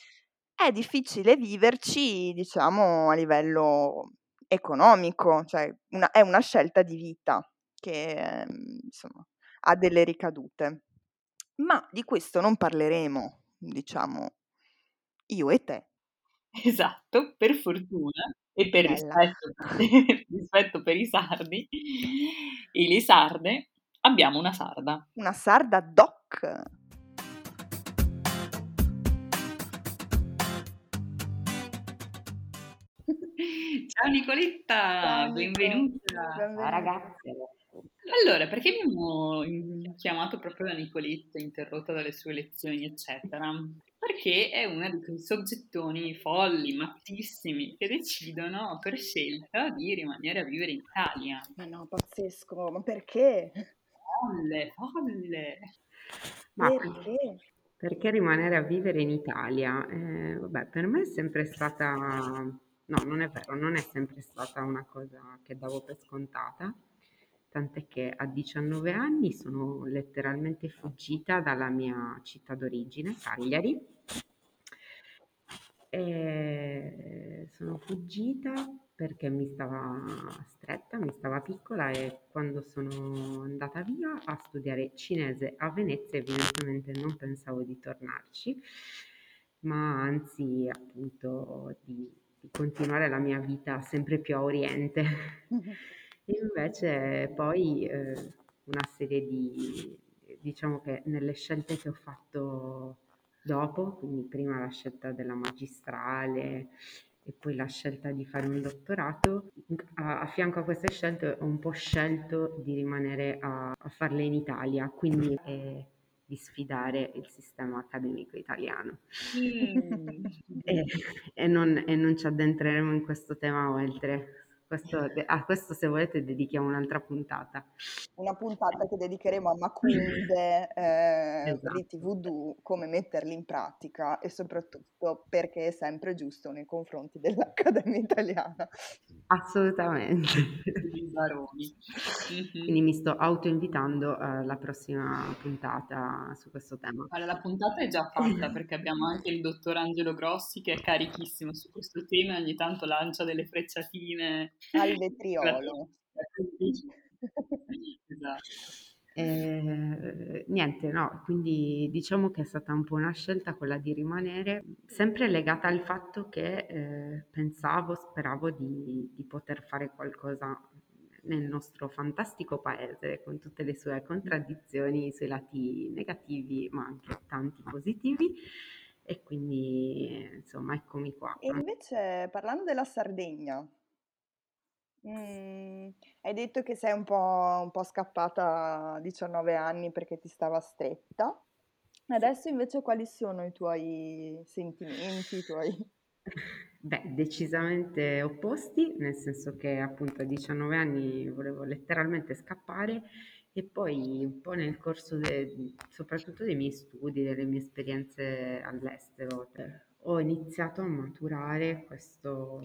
è difficile viverci, diciamo, a livello economico, cioè una è una scelta di vita che, mhmm, insomma, ha delle ricadute. Ma di questo non parleremo, diciamo, io e te.
Esatto, per fortuna e per rispetto rispetto per i sardi e le sarde, abbiamo una sarda.
Una sarda doc.
Ciao Nicoletta,
Ciao
benvenuta.
Ciao
benvenuta.
ragazzi.
Allora, perché abbiamo chiamato proprio la Nicoletta, interrotta dalle sue lezioni, eccetera? Perché è una di quei soggettoni folli, mattissimi, che decidono per scelta di rimanere a vivere in Italia.
Ma no, pazzesco, ma perché?
Folle, folle.
Ma
Perché?
perché rimanere a vivere in Italia? Eh, vabbè, per me è sempre stata, no, non è vero, non è sempre stata una cosa che davo per scontata, tant'è che a 19 anni sono letteralmente fuggita dalla mia città d'origine, Cagliari. E sono fuggita perché mi stava stretta, mi stava piccola e quando sono andata via a studiare cinese a Venezia evidentemente non pensavo di tornarci, ma anzi appunto di, continuare la mia vita sempre più a oriente. E invece poi eh, una serie di, diciamo che nelle scelte che ho fatto dopo, quindi prima la scelta della magistrale e poi la scelta di fare un dottorato, a, a fianco a queste scelte ho un po' scelto di rimanere a, a farle in Italia, quindi eh, di sfidare il sistema accademico italiano.
Mm.
E, e non, e non ci addentreremo in questo tema oltre. Questo, a questo se volete dedichiamo un'altra puntata.
Una puntata che dedicheremo a Macumbe, eh,
Esatto.
riti voodoo, come metterli in pratica e soprattutto perché è sempre giusto nei confronti dell'Accademia Italiana.
Assolutamente. Quindi mi sto autoinvitando alla prossima puntata su questo tema.
Allora, la puntata è già fatta perché abbiamo anche il dottor Angelo Grossi che è carichissimo su questo tema e ogni tanto lancia delle frecciatine.
Al vetriolo.
esatto.
Eh, niente, no, quindi diciamo che è stata un po' una scelta quella di rimanere, sempre legata al fatto che eh, pensavo, speravo di, di poter fare qualcosa nel nostro fantastico paese, con tutte le sue contraddizioni, i suoi lati negativi, ma anche tanti positivi. E quindi, insomma, eccomi qua.
E invece, parlando della Sardegna, mm, hai detto che sei un po', un po' scappata a 19 anni perché ti stava stretta. Adesso invece quali sono i tuoi sentimenti, i tuoi...
Beh, decisamente opposti, nel senso che appunto a 19 anni volevo letteralmente scappare e poi un po' nel corso de- soprattutto dei miei studi, delle mie esperienze all'estero, eh, ho iniziato a maturare questo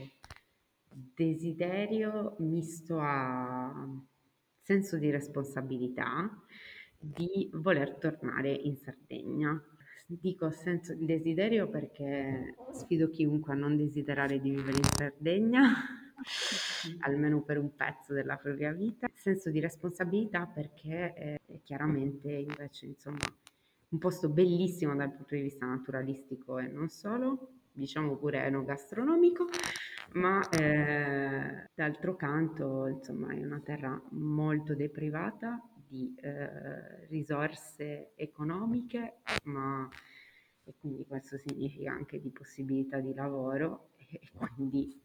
desiderio misto a senso di responsabilità di voler tornare in Sardegna. Dico senso di desiderio perché sfido chiunque a non desiderare di vivere in Sardegna, almeno per un pezzo della propria vita. Senso di responsabilità perché è, è chiaramente invece insomma un posto bellissimo dal punto di vista naturalistico e non solo, diciamo pure enogastronomico, ma eh, d'altro canto insomma è una terra molto deprivata di eh, risorse economiche, ma e quindi questo significa anche di possibilità di lavoro e quindi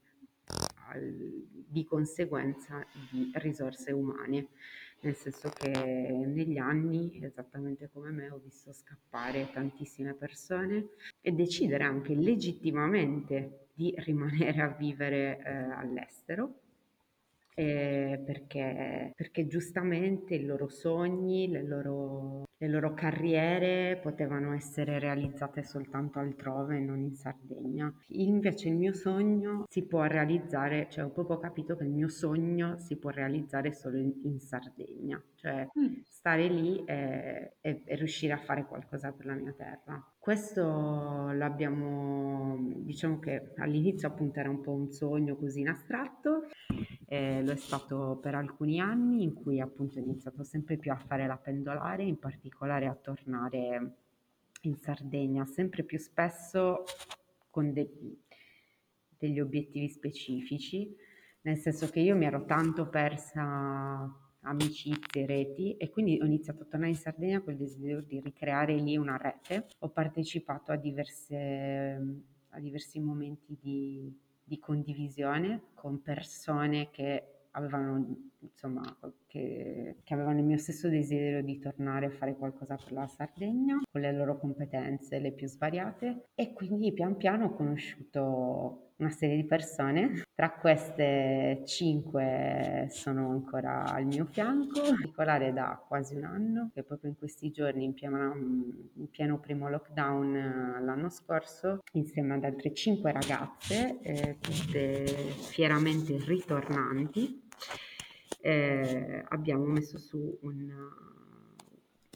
al, di conseguenza di risorse umane, nel senso che negli anni, esattamente come me, ho visto scappare tantissime persone e decidere anche legittimamente di rimanere a vivere eh, all'estero eh, perché, perché giustamente i loro sogni, le loro, le loro carriere potevano essere realizzate soltanto altrove, non in Sardegna. Invece il mio sogno si può realizzare, cioè ho proprio capito che il mio sogno si può realizzare solo in, in Sardegna, cioè
Mm.
stare lì e, e- e riuscire a fare qualcosa per la mia terra. Questo l'abbiamo, diciamo che all'inizio appunto era un po' un sogno così in astratto, eh, lo è stato per alcuni anni in cui appunto ho iniziato sempre più a fare la pendolare, in particolare a tornare in Sardegna sempre più spesso con de- degli obiettivi specifici, nel senso che io mi ero tanto persa amicizie, reti e quindi ho iniziato a tornare in Sardegna con il desiderio di ricreare lì una rete. Ho partecipato a, diverse, a diversi momenti di, di condivisione con persone che avevano, insomma, che, che avevano il mio stesso desiderio di tornare a fare qualcosa per la Sardegna, con le loro competenze le più svariate e quindi pian piano ho conosciuto una serie di persone, tra queste cinque sono ancora al mio fianco, in particolare da quasi un anno, che proprio in questi giorni, in pieno, in pieno primo lockdown eh, l'anno scorso, insieme ad altre cinque ragazze, eh, tutte fieramente ritornanti, eh, abbiamo messo su un,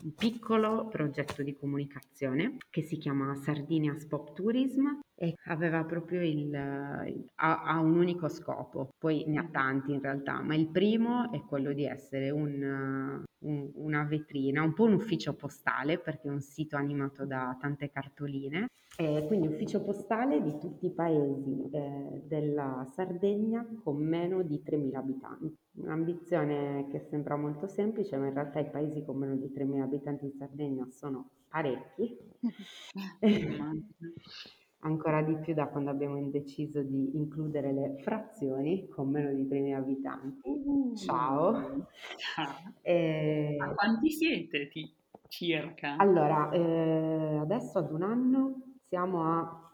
un piccolo progetto di comunicazione che si chiama Sardinia's Pop Tourism e aveva proprio il, ha, un unico scopo, poi ne ha tanti in realtà, ma il primo è quello di essere un, un, una vetrina, un po' un ufficio postale perché è un sito animato da tante cartoline, e quindi ufficio postale di tutti i paesi eh, della Sardegna con meno di 3.000 abitanti. Un'ambizione che sembra molto semplice, ma in realtà i paesi con meno di 3.000 abitanti in Sardegna sono parecchi. ancora di più da quando abbiamo deciso di includere le frazioni con meno di 3.000 abitanti. Uh, Ciao.
Ciao. E... Ma quanti siete ti, circa?
Allora, eh, adesso ad un anno siamo a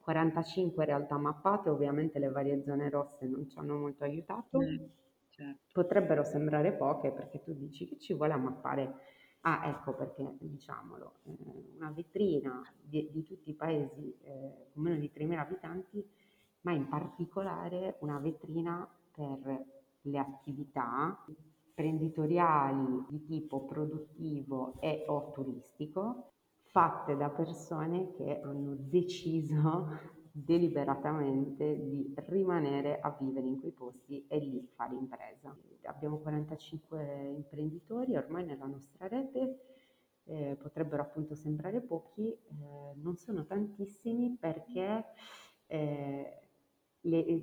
45 realtà mappate, ovviamente le varie zone rosse non ci hanno molto aiutato. Mm, certo. Potrebbero sembrare poche perché tu dici che ci vuole a mappare Ah, ecco perché diciamolo, eh, una vetrina di, di, tutti i paesi eh, con meno di 3.000 abitanti, ma in particolare una vetrina per le attività imprenditoriali di tipo produttivo e o turistico fatte da persone che hanno deciso deliberatamente di rimanere a vivere in quei posti e lì fare impresa. Abbiamo 45 imprenditori ormai nella nostra rete, eh, potrebbero appunto sembrare pochi, eh, non sono tantissimi perché eh, le,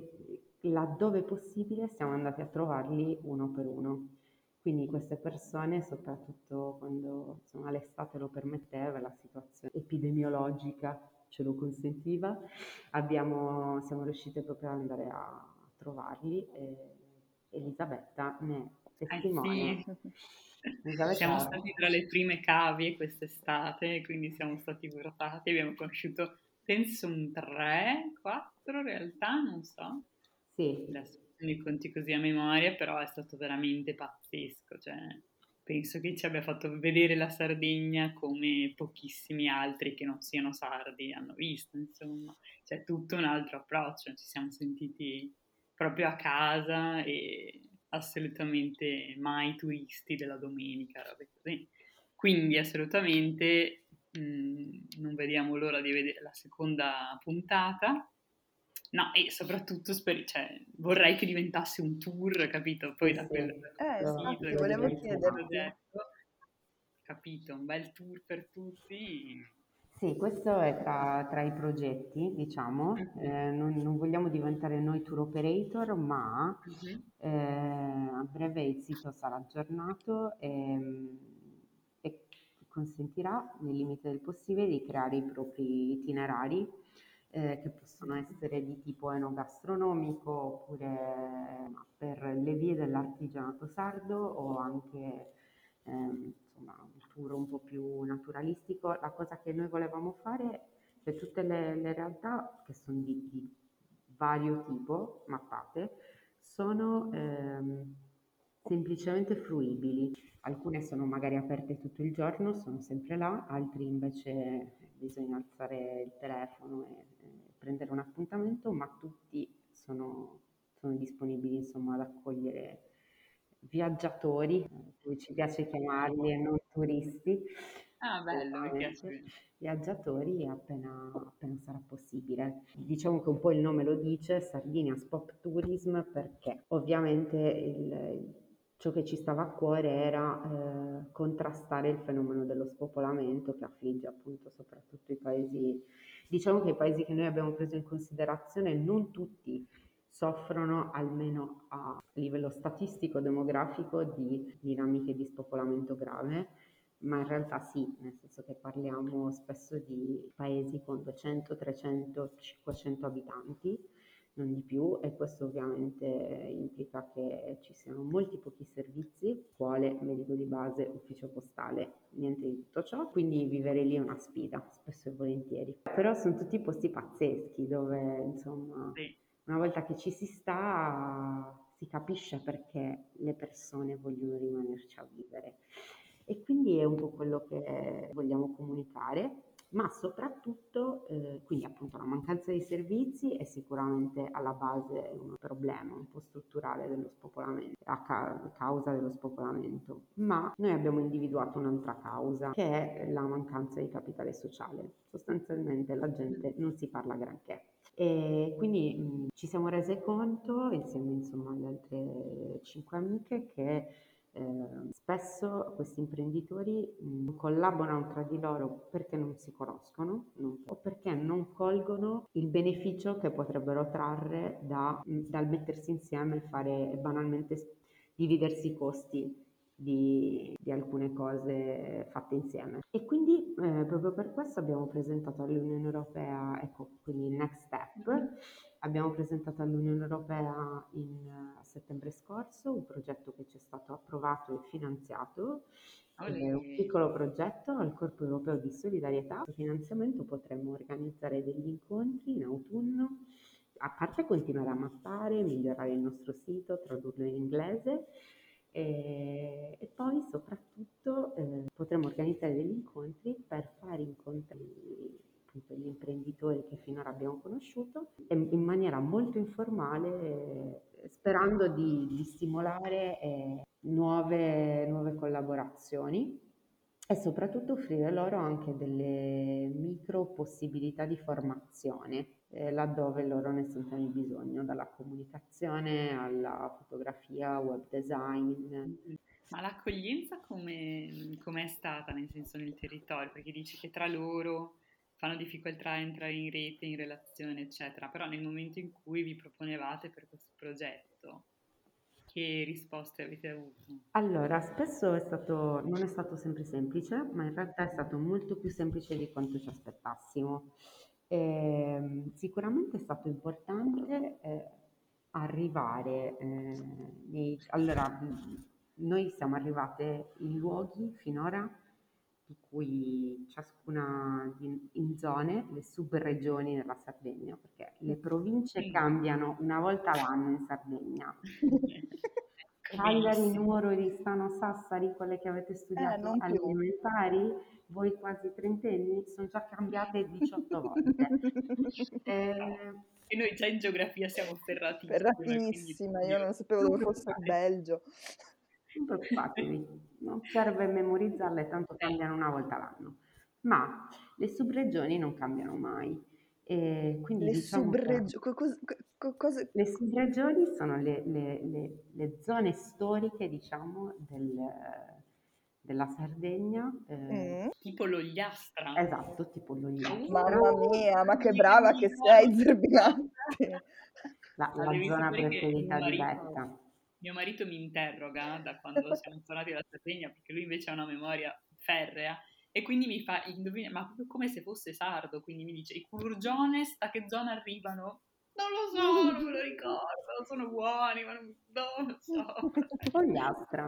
laddove possibile siamo andati a trovarli uno per uno. Quindi queste persone, soprattutto quando insomma, l'estate lo permetteva, la situazione epidemiologica ce lo consentiva, abbiamo, siamo riuscite proprio ad andare a trovarli e Elisabetta ne è testimone.
Eh sì. Siamo stati tra le prime cavie quest'estate, quindi siamo stati portati, abbiamo conosciuto penso un 3, 4 in realtà, non so.
Sì.
Adesso mi conti così a memoria, però è stato veramente pazzesco, cioè penso che ci abbia fatto vedere la Sardegna come pochissimi altri che non siano sardi hanno visto, insomma, c'è tutto un altro approccio, ci siamo sentiti proprio a casa e assolutamente mai turisti della domenica, robe così. Quindi assolutamente mh, non vediamo l'ora di vedere la seconda puntata No, e soprattutto speri- cioè, vorrei che diventasse un tour, capito? Poi da quello
eh, esatto, sì, volevo chiederti.
Capito, un bel tour per tutti.
Sì, questo è tra, tra i progetti, diciamo. Uh-huh. Eh, non, non, vogliamo diventare noi tour operator, ma uh-huh. eh, a breve il sito sarà aggiornato e, e consentirà, nel limite del possibile, di creare i propri itinerari eh, che possono essere di tipo enogastronomico oppure per le vie dell'artigianato sardo o anche ehm, insomma, un tour un po' più naturalistico. La cosa che noi volevamo fare, cioè tutte le, le realtà che sono di, di vario tipo mappate, sono ehm, semplicemente fruibili. Alcune sono magari aperte tutto il giorno, sono sempre là, altri invece bisogna alzare il telefono e, e prendere un appuntamento, ma tutti sono, sono disponibili insomma ad accogliere viaggiatori, come ci piace chiamarli, e non turisti.
Ah, bello, mi piace.
Viaggiatori appena, appena sarà possibile. Diciamo che un po' il nome lo dice, Sardinia Spop Tourism, perché ovviamente il, ciò che ci stava a cuore era eh, contrastare il fenomeno dello spopolamento che affligge appunto soprattutto i paesi, diciamo che i paesi che noi abbiamo preso in considerazione non tutti soffrono almeno a livello statistico demografico di dinamiche di spopolamento grave, ma in realtà sì, nel senso che parliamo spesso di paesi con 200, 300, 500 abitanti, non di più, e questo ovviamente implica che ci siano molti pochi servizi, scuole, medico di base, ufficio postale, niente di tutto ciò, quindi vivere lì è una sfida, spesso e volentieri. Però sono tutti posti pazzeschi dove, insomma... Sì una volta che ci si sta si capisce perché le persone vogliono rimanerci a vivere. E quindi è un po' quello che vogliamo comunicare, ma soprattutto, eh, quindi appunto la mancanza di servizi è sicuramente alla base un problema un po' strutturale dello spopolamento, a ca- causa dello spopolamento, ma noi abbiamo individuato un'altra causa che è la mancanza di capitale sociale. Sostanzialmente la gente non si parla granché. E quindi mh, ci siamo rese conto, insieme insomma alle altre cinque amiche, che eh, spesso questi imprenditori mh, collaborano tra di loro perché non si conoscono non, o perché non colgono il beneficio che potrebbero trarre da, mh, dal mettersi insieme e fare banalmente dividersi i costi di, di, alcune cose fatte insieme. E quindi eh, proprio per questo abbiamo presentato all'Unione Europea, ecco, quindi il Next Step, abbiamo presentato all'Unione Europea in uh, settembre scorso un progetto che ci è stato approvato e finanziato. È un piccolo progetto al Corpo Europeo di Solidarietà. Il finanziamento potremmo organizzare degli incontri in autunno a parte continuare a mappare, migliorare il nostro sito, tradurlo in inglese, e, e poi soprattutto eh, potremo organizzare degli incontri per fare incontrare appunto, gli imprenditori che finora abbiamo conosciuto in maniera molto informale, eh, sperando di, di stimolare eh, nuove, nuove collaborazioni e soprattutto offrire loro anche delle micro possibilità di formazione eh, laddove loro ne sentono il bisogno, dalla comunicazione alla fotografia, web design.
Ma l'accoglienza come è stata, nel senso nel territorio? Perché dici che tra loro fanno difficoltà a entrare in rete, in relazione, eccetera, però nel momento in cui vi proponevate per questo progetto, che risposte avete avuto?
Allora, spesso è stato, non è stato sempre semplice, ma in realtà è stato molto più semplice di quanto ci aspettassimo. Ehm, sicuramente è stato importante, ehm, arrivare, ehm, nei allora, noi siamo arrivate in luoghi finora di cui ciascuna in in zone, le subregioni della Sardegna, perché le province cambiano una volta l'anno in Sardegna. Cagliari, Nuoro, Oristano, Sassari, quelle che avete Eh, studiato non alle elementari, voi quasi trentenni, sono già cambiate 18 volte.
Eh, E noi già in geografia siamo ferratissime.
Ferratissima, io non sapevo dove fosse il Belgio.
Non preoccupatevi, non serve memorizzarle, tanto cambiano una volta l'anno. Ma le subregioni non cambiano mai. E quindi
Le
diciamo che
subregio- co- co- cosa...
le subregioni sono le, le- le- le zone storiche, diciamo, del- della Sardegna. eh,
Mm.
Tipo l'Ogliastra.
esatto, tipo l'Ogliastra,
Mamma mia, ma che brava che sei, Zerbinante.
la, la zona preferita di Becca.
Mio marito mi interroga da quando siamo tornati dalla Sardegna, perché lui invece ha una memoria ferrea, e quindi mi fa, indovina, ma proprio come se fosse sardo, quindi mi dice, i Curgiones da che zona arrivano? Non lo so, non me lo ricordo, sono buoni, ma non, non lo so.
Ogliastra.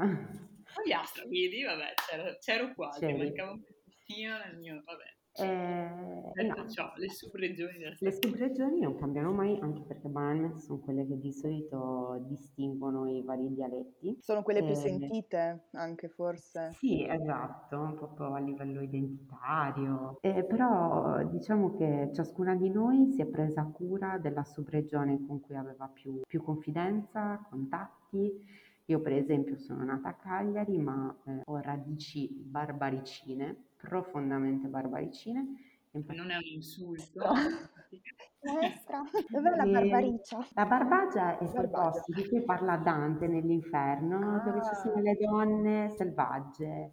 Ogliastra, quindi, vabbè, c'ero, c'ero quasi,
C'eri.
mancava un pezzettino nel mio, vabbè.
E, e no,
ciò, le subregioni
le subregioni non cambiano mai, anche perché banalmente sono quelle che di solito distinguono i vari dialetti.
Sono quelle più
E-
sentite anche forse.
Sì, esatto, proprio a livello identitario. Eh, però diciamo che ciascuna di noi si è presa cura della subregione con cui aveva più, più confidenza, contatti. Io per esempio sono nata a Cagliari, ma eh, ho radici barbaricine, profondamente barbaricine.
Non è un insulto.
Maestra, dov'è la barbaricia?
La Barbagia è
Barbagia.
posti di cui parla Dante nell'inferno, dove ci sono
Ah.
le donne selvagge.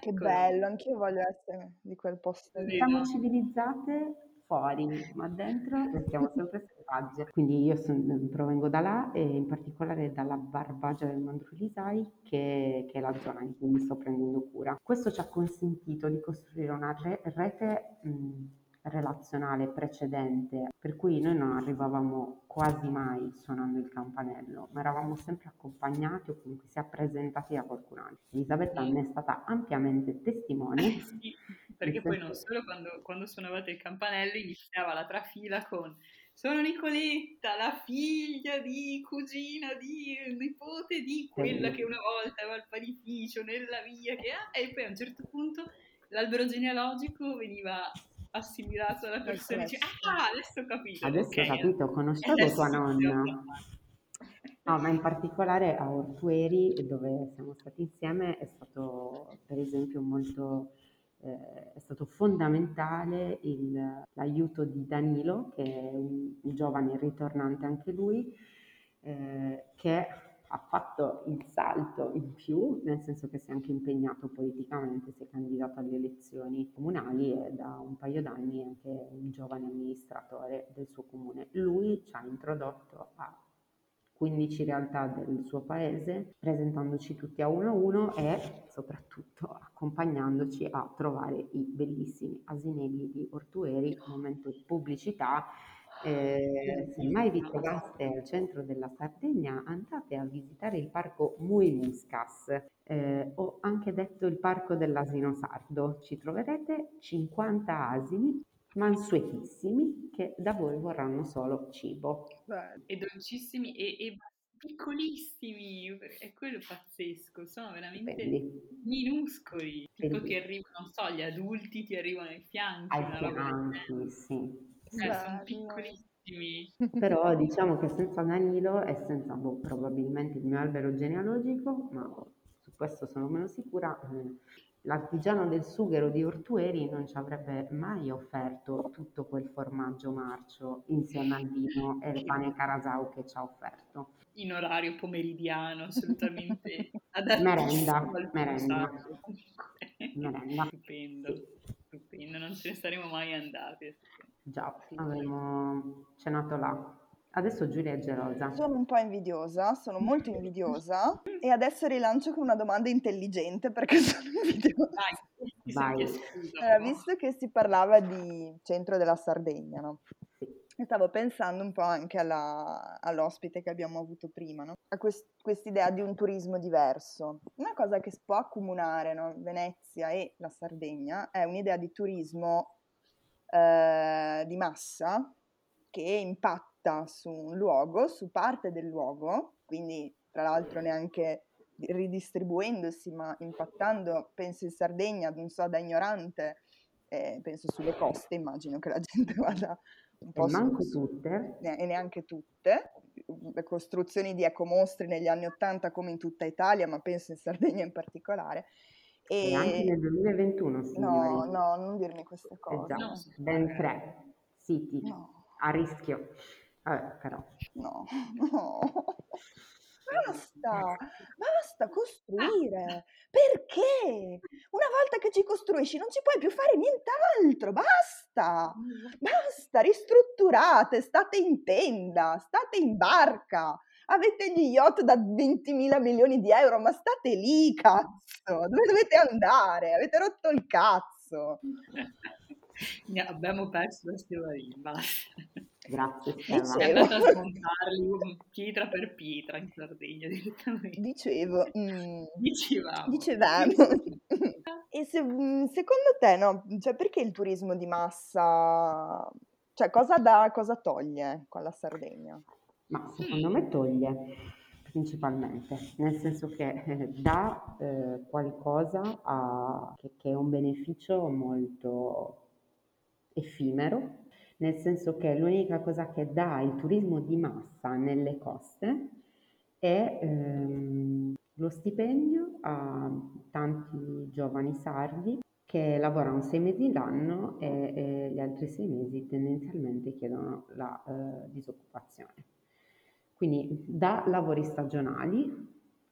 Che
Ecco.
bello, anch'io voglio essere di quel posto lì.
Sì,
Siamo civilizzate fuori, ma dentro restiamo sempre selvagge. Quindi io son- provengo da là e in particolare dalla Barbagia del Mandrulisai, che, che è la zona di cui mi sto prendendo cura. Questo ci ha consentito di costruire una re- rete mh, relazionale precedente, per cui noi non arrivavamo quasi mai suonando il campanello, ma eravamo sempre accompagnati o comunque sia presentati da qualcun altro. Elisabetta
Sì.
ne è stata ampiamente testimone.
Sì, perché poi non solo quando, quando suonavate il campanello iniziava la trafila con sono Nicoletta, la figlia di cugina di nipote di quella che una volta aveva il panificio nella via che ha e poi a un certo punto l'albero genealogico veniva assimilato dalla persona e dice ah adesso ho capito
Adesso
ok,
ho capito, conoscevo
adesso
tua nonna.
ho
No, ma in particolare a Ortueri, dove siamo stati insieme, è stato per esempio molto, eh, è stato fondamentale il- l'aiuto di Danilo, che è un, un giovane ritornante anche lui, eh, che ha fatto il salto in più, nel senso che si è anche impegnato politicamente, si è candidato alle elezioni comunali e da un paio d'anni è anche un giovane amministratore del suo comune. Lui ci ha introdotto a 15 realtà del suo paese, presentandoci tutti a uno a uno e soprattutto accompagnandoci a trovare i bellissimi asinelli di Ortueri, momento di pubblicità. Eh, se mai vi trovaste al centro della Sardegna, andate a visitare il parco Muimuscas, eh, o anche detto il parco dell'asino sardo. Ci troverete 50 asini mansuetissimi che da voi vorranno solo cibo.
E dolcissimi e, e piccolissimi, è quello pazzesco, sono veramente
Stupendi.
minuscoli, tipo ti arrivano, non so, gli adulti ti arrivano ai fianchi,
Ai
una roba
fianchi, sì.
Eh, sono piccolissimi.
Però diciamo che senza Danilo e senza boh, probabilmente il mio albero genealogico, ma su questo sono meno sicura, eh, l'artigiano del sughero di Ortueri non ci avrebbe mai offerto tutto quel formaggio marcio insieme al vino e il pane carasau che ci ha offerto.
In orario pomeridiano, assolutamente
Merenda, merenda.
passaggio.
Merenda.
Stupendo, stupendo, non ce ne saremo mai andati.
Già, avremmo cenato là. Adesso Giulia è gelosa.
Sono un po' invidiosa, sono molto invidiosa e adesso rilancio con una domanda intelligente perché sono invidiosa.
Dai, ti
Vai.
Allora,
po'.
visto che si parlava di centro della Sardegna, no?
Sì.
E Stavo pensando un po' anche alla- all'ospite che abbiamo avuto prima, no? A quest- quest'idea di un turismo diverso. Una cosa che si può accomunare, no? Venezia e la Sardegna è un'idea di turismo eh, di massa che impatta su un luogo, su parte del luogo, quindi tra l'altro neanche ridistribuendosi, ma impattando, penso in Sardegna, non so, da ignorante, eh, penso sulle coste, immagino che la gente vada un
E
po' su,
manco
su-
tutte.
ne- e neanche tutte, le costruzioni di ecomostri negli anni Ottanta come in tutta Italia, ma penso in Sardegna in particolare.
E anche nel 2021,
no,
signori.
no, non dirmi queste cose.
No.
ben tre siti
No,
a rischio. Vabbè, però.
no, no. Basta, basta costruire. Perché? Una volta che ci costruisci non ci puoi più fare nient'altro. Basta, basta, ristrutturate, state in tenda, state in barca. Avete gli yacht da 20 mila milioni di euro, ma state lì, cazzo. Dove dovete andare? Avete rotto il cazzo.
Ne abbiamo perso la Stevarina, basta.
Grazie
Sei
Stella.
andata a smontarli pietra per pietra in Sardegna direttamente.
Dicevo, mm,
Dicevamo.
dicevamo. E se, mm, secondo te, no, cioè perché il turismo di massa, cioè cosa dà, cosa toglie con la Sardegna?
Ma secondo me toglie principalmente, nel senso che eh, dà eh, qualcosa a- che, che è un beneficio molto effimero, nel senso che l'unica cosa che dà il turismo di massa nelle coste è ehm, lo stipendio a tanti giovani sardi che lavorano sei mesi l'anno e, e gli altri sei mesi tendenzialmente chiedono la eh, disoccupazione. Quindi da lavori stagionali,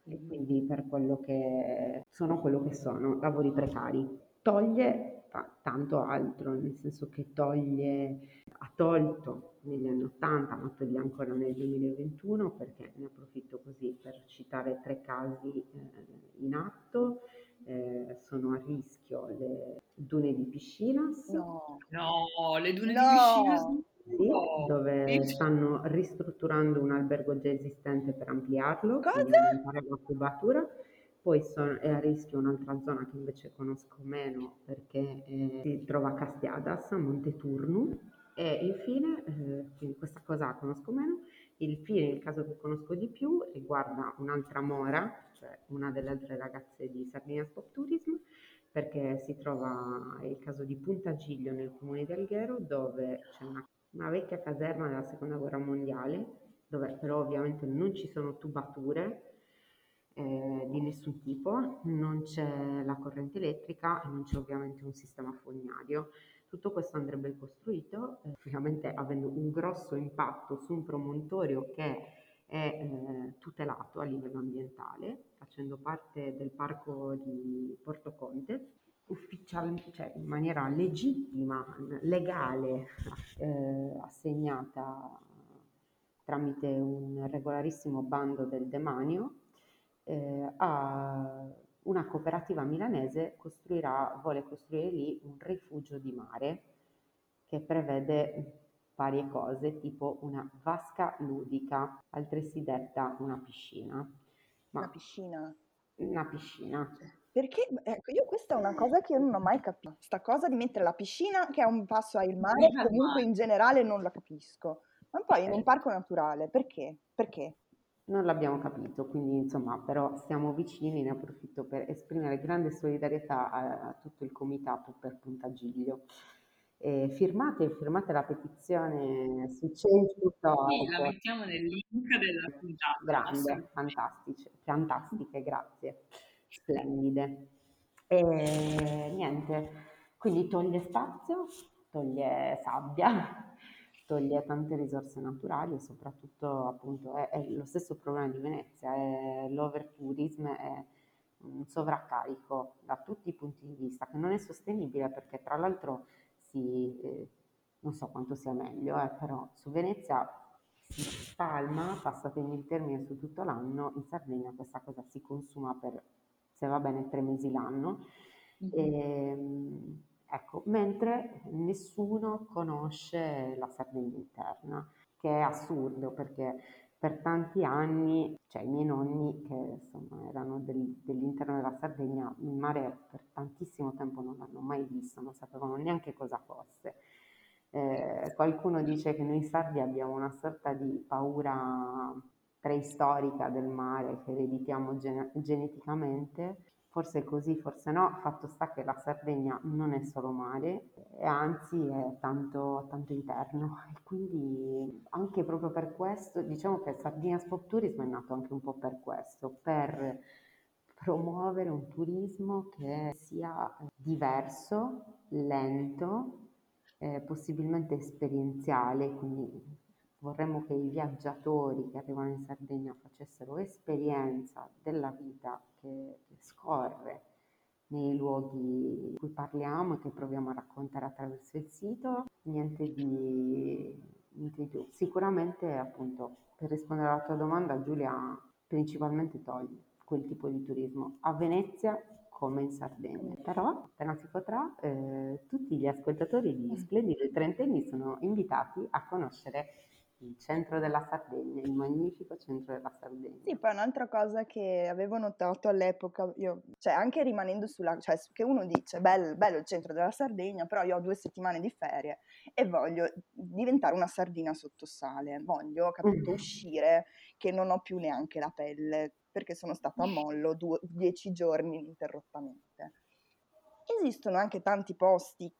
e quindi per quello che sono quello che sono, lavori precari. Toglie ta- tanto altro, nel senso che toglie, ha tolto negli anni 80, ma toglie ancora nel 2021, perché ne approfitto così per citare tre casi eh, in atto. Eh, sono a rischio le dune di Piscinas,
No.
No, le dune di
No.
Vicino sono-
sì,
No.
dove stanno ristrutturando un albergo già esistente per ampliarlo,
Cosa?
aumentare la cubatura. Poi sono- è a rischio un'altra zona che invece conosco meno perché eh, si trova a Castiadas, a Monteturnu. E infine, eh, quindi questa cosa la conosco meno, infine il caso che conosco di più riguarda un'altra mora, cioè una delle altre ragazze di Sardinia Sport Tourism, perché si trova il caso di Punta Giglio nel comune di Alghero dove c'è una, una vecchia caserma della seconda guerra mondiale dove però ovviamente non ci sono tubature eh, di nessun tipo, non c'è la corrente elettrica e non c'è ovviamente un sistema fognario. Tutto questo andrebbe ricostruito, eh, ovviamente avendo un grosso impatto su un promontorio che è eh, tutelato a livello ambientale, facendo parte del parco di Porto Conte, cioè in maniera legittima, legale, eh, assegnata tramite un regolarissimo bando del demanio eh, a una cooperativa milanese costruirà, vuole costruire lì un rifugio di mare che prevede varie cose, tipo una vasca ludica, altresì detta una piscina.
Una
Ma
piscina.
una piscina.
Perché, ecco, io questa è una cosa che io non ho mai capito. Sta cosa di mettere la piscina, che è un passo al mare, comunque in generale non la capisco. Ma poi in un parco naturale, perché? Perché?
Non l'abbiamo capito, quindi insomma, però stiamo vicini, ne approfitto per esprimere grande solidarietà a, a tutto il comitato per Punta Giglio. Eh, firmate, firmate la petizione su
Sì, la mettiamo nel link della puntata.
Grande, fantastiche, grazie, splendide. E niente, quindi toglie spazio, toglie sabbia, toglie tante risorse naturali e soprattutto appunto è, è lo stesso problema di Venezia, è l'overtourism, è un sovraccarico da tutti i punti di vista che non è sostenibile perché tra l'altro si, eh, non so quanto sia meglio, eh, però su Venezia si spalma, passatemi il termine, su tutto l'anno, in Sardegna questa cosa si consuma per, se va bene, tre mesi l'anno.
Mhm.
Ehm, ecco, mentre nessuno conosce la Sardegna interna, che è assurdo perché per tanti anni, cioè i miei nonni che insomma erano del- dell'interno della Sardegna, il mare per tantissimo tempo non l'hanno mai visto, non sapevano neanche cosa fosse. Eh, qualcuno dice che noi sardi abbiamo una sorta di paura preistorica del mare che ereditiamo gene- geneticamente. Forse è così, forse no. Fatto sta che la Sardegna non è solo mare, anzi è tanto, tanto interno. E quindi anche proprio per questo, diciamo che Sardinia Sport Tourism è nato anche un po' per questo, per promuovere un turismo che sia diverso, lento, eh, possibilmente esperienziale, quindi vorremmo che i viaggiatori che arrivano in Sardegna facessero esperienza della vita che, che scorre nei luoghi di cui parliamo e che proviamo a raccontare attraverso il sito. Niente di, niente di più. Sicuramente, appunto, per rispondere alla tua domanda, Giulia, principalmente toglie quel tipo di turismo. A Venezia come in Sardegna. Però appena si potrà, eh, tutti gli ascoltatori di Splendidi Trentenni sono invitati a conoscere il centro della Sardegna, il magnifico centro della Sardegna.
Sì, poi un'altra cosa che avevo notato all'epoca, io, cioè anche rimanendo sulla, cioè che uno dice, bello, bello il centro della Sardegna, però io ho due settimane di ferie e voglio diventare una sardina sotto sale, voglio, capito,
Mm.
uscire che non ho più neanche la pelle, perché sono stata a mollo due- dieci giorni ininterrottamente. Esistono anche tanti posti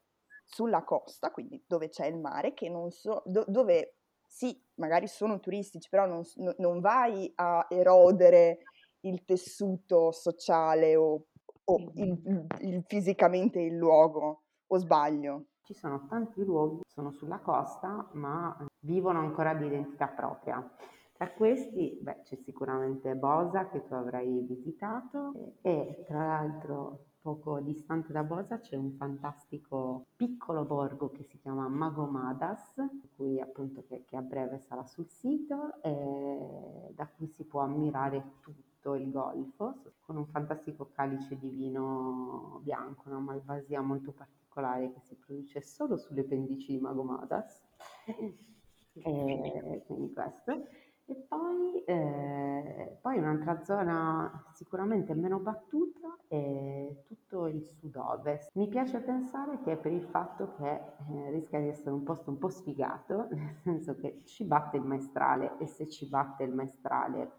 sulla costa, quindi dove c'è il mare, che non so, do- dove sì, magari sono turistici, però non, non vai a erodere il tessuto sociale o, o il- il- il- fisicamente il luogo, o sbaglio?
Ci sono tanti luoghi, sono sulla costa, ma eh, vivono ancora di identità propria. Tra questi, beh, c'è sicuramente Bosa che tu avrai visitato e tra l'altro poco distante da Bosa c'è un fantastico piccolo borgo che si chiama Magomadas, cui appunto che, che a breve sarà sul sito da cui si può ammirare tutto il golfo con un fantastico calice di vino bianco, una malvasia molto particolare che si produce solo sulle pendici di Magomadas. E quindi questo. E poi, eh, poi un'altra zona sicuramente meno battuta è tutto il sud-ovest. Mi piace pensare che per il fatto che eh, rischia di essere un posto un po' sfigato, nel senso che ci batte il maestrale e se ci batte il maestrale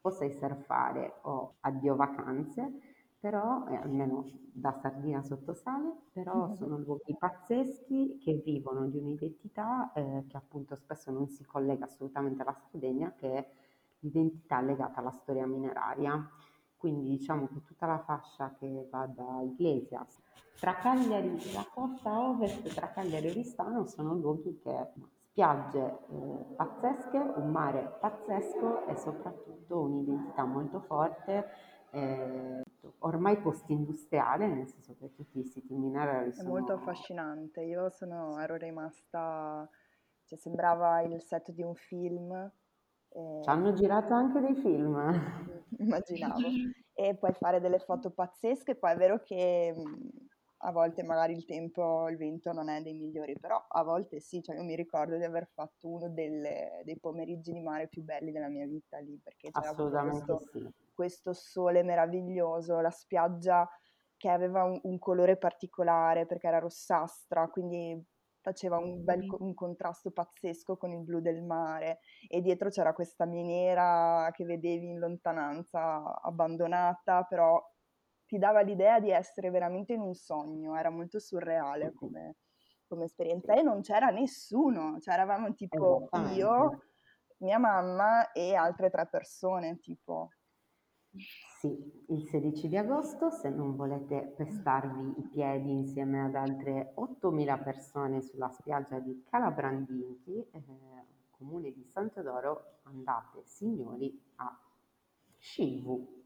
o sai surfare o addio vacanze, però, eh, almeno da sardina sotto sale, però sono luoghi pazzeschi che vivono di un'identità eh, che appunto spesso non si collega assolutamente alla Sardegna, che è l'identità legata alla storia mineraria. Quindi diciamo che tutta la fascia che va da Iglesias, tra Cagliari, la costa ovest tra Cagliari e Oristano sono luoghi che spiagge eh, pazzesche, un mare pazzesco e soprattutto un'identità molto forte, eh, ormai post-industriale, nel senso che tutti i siti minerari
È
sono...
molto affascinante. Io sono, ero rimasta, cioè sembrava il set di un film. e-
Ci hanno girato anche dei film.
immaginavo. E puoi fare delle foto pazzesche, poi è vero che a volte magari il tempo, il vento non è dei migliori, però a volte sì, cioè io mi ricordo di aver fatto uno delle- dei pomeriggi di mare più belli della mia vita lì, perché c'era questo,
sì.
Questo sole meraviglioso, la spiaggia che aveva un, un colore particolare perché era rossastra, quindi faceva un bel un contrasto pazzesco con il blu del mare e dietro c'era questa miniera che vedevi in lontananza abbandonata, però ti dava l'idea di essere veramente in un sogno, era molto surreale come, come esperienza e non c'era nessuno, cioè eravamo tipo
Esattamente.
io, mia mamma e altre tre persone, tipo.
Sì, il 16 di agosto, se non volete pestarvi i piedi insieme ad altre 8.000 persone sulla spiaggia di Calabrandinchi, eh, comune di Sant'Odoro, andate, signori, a Scilvu,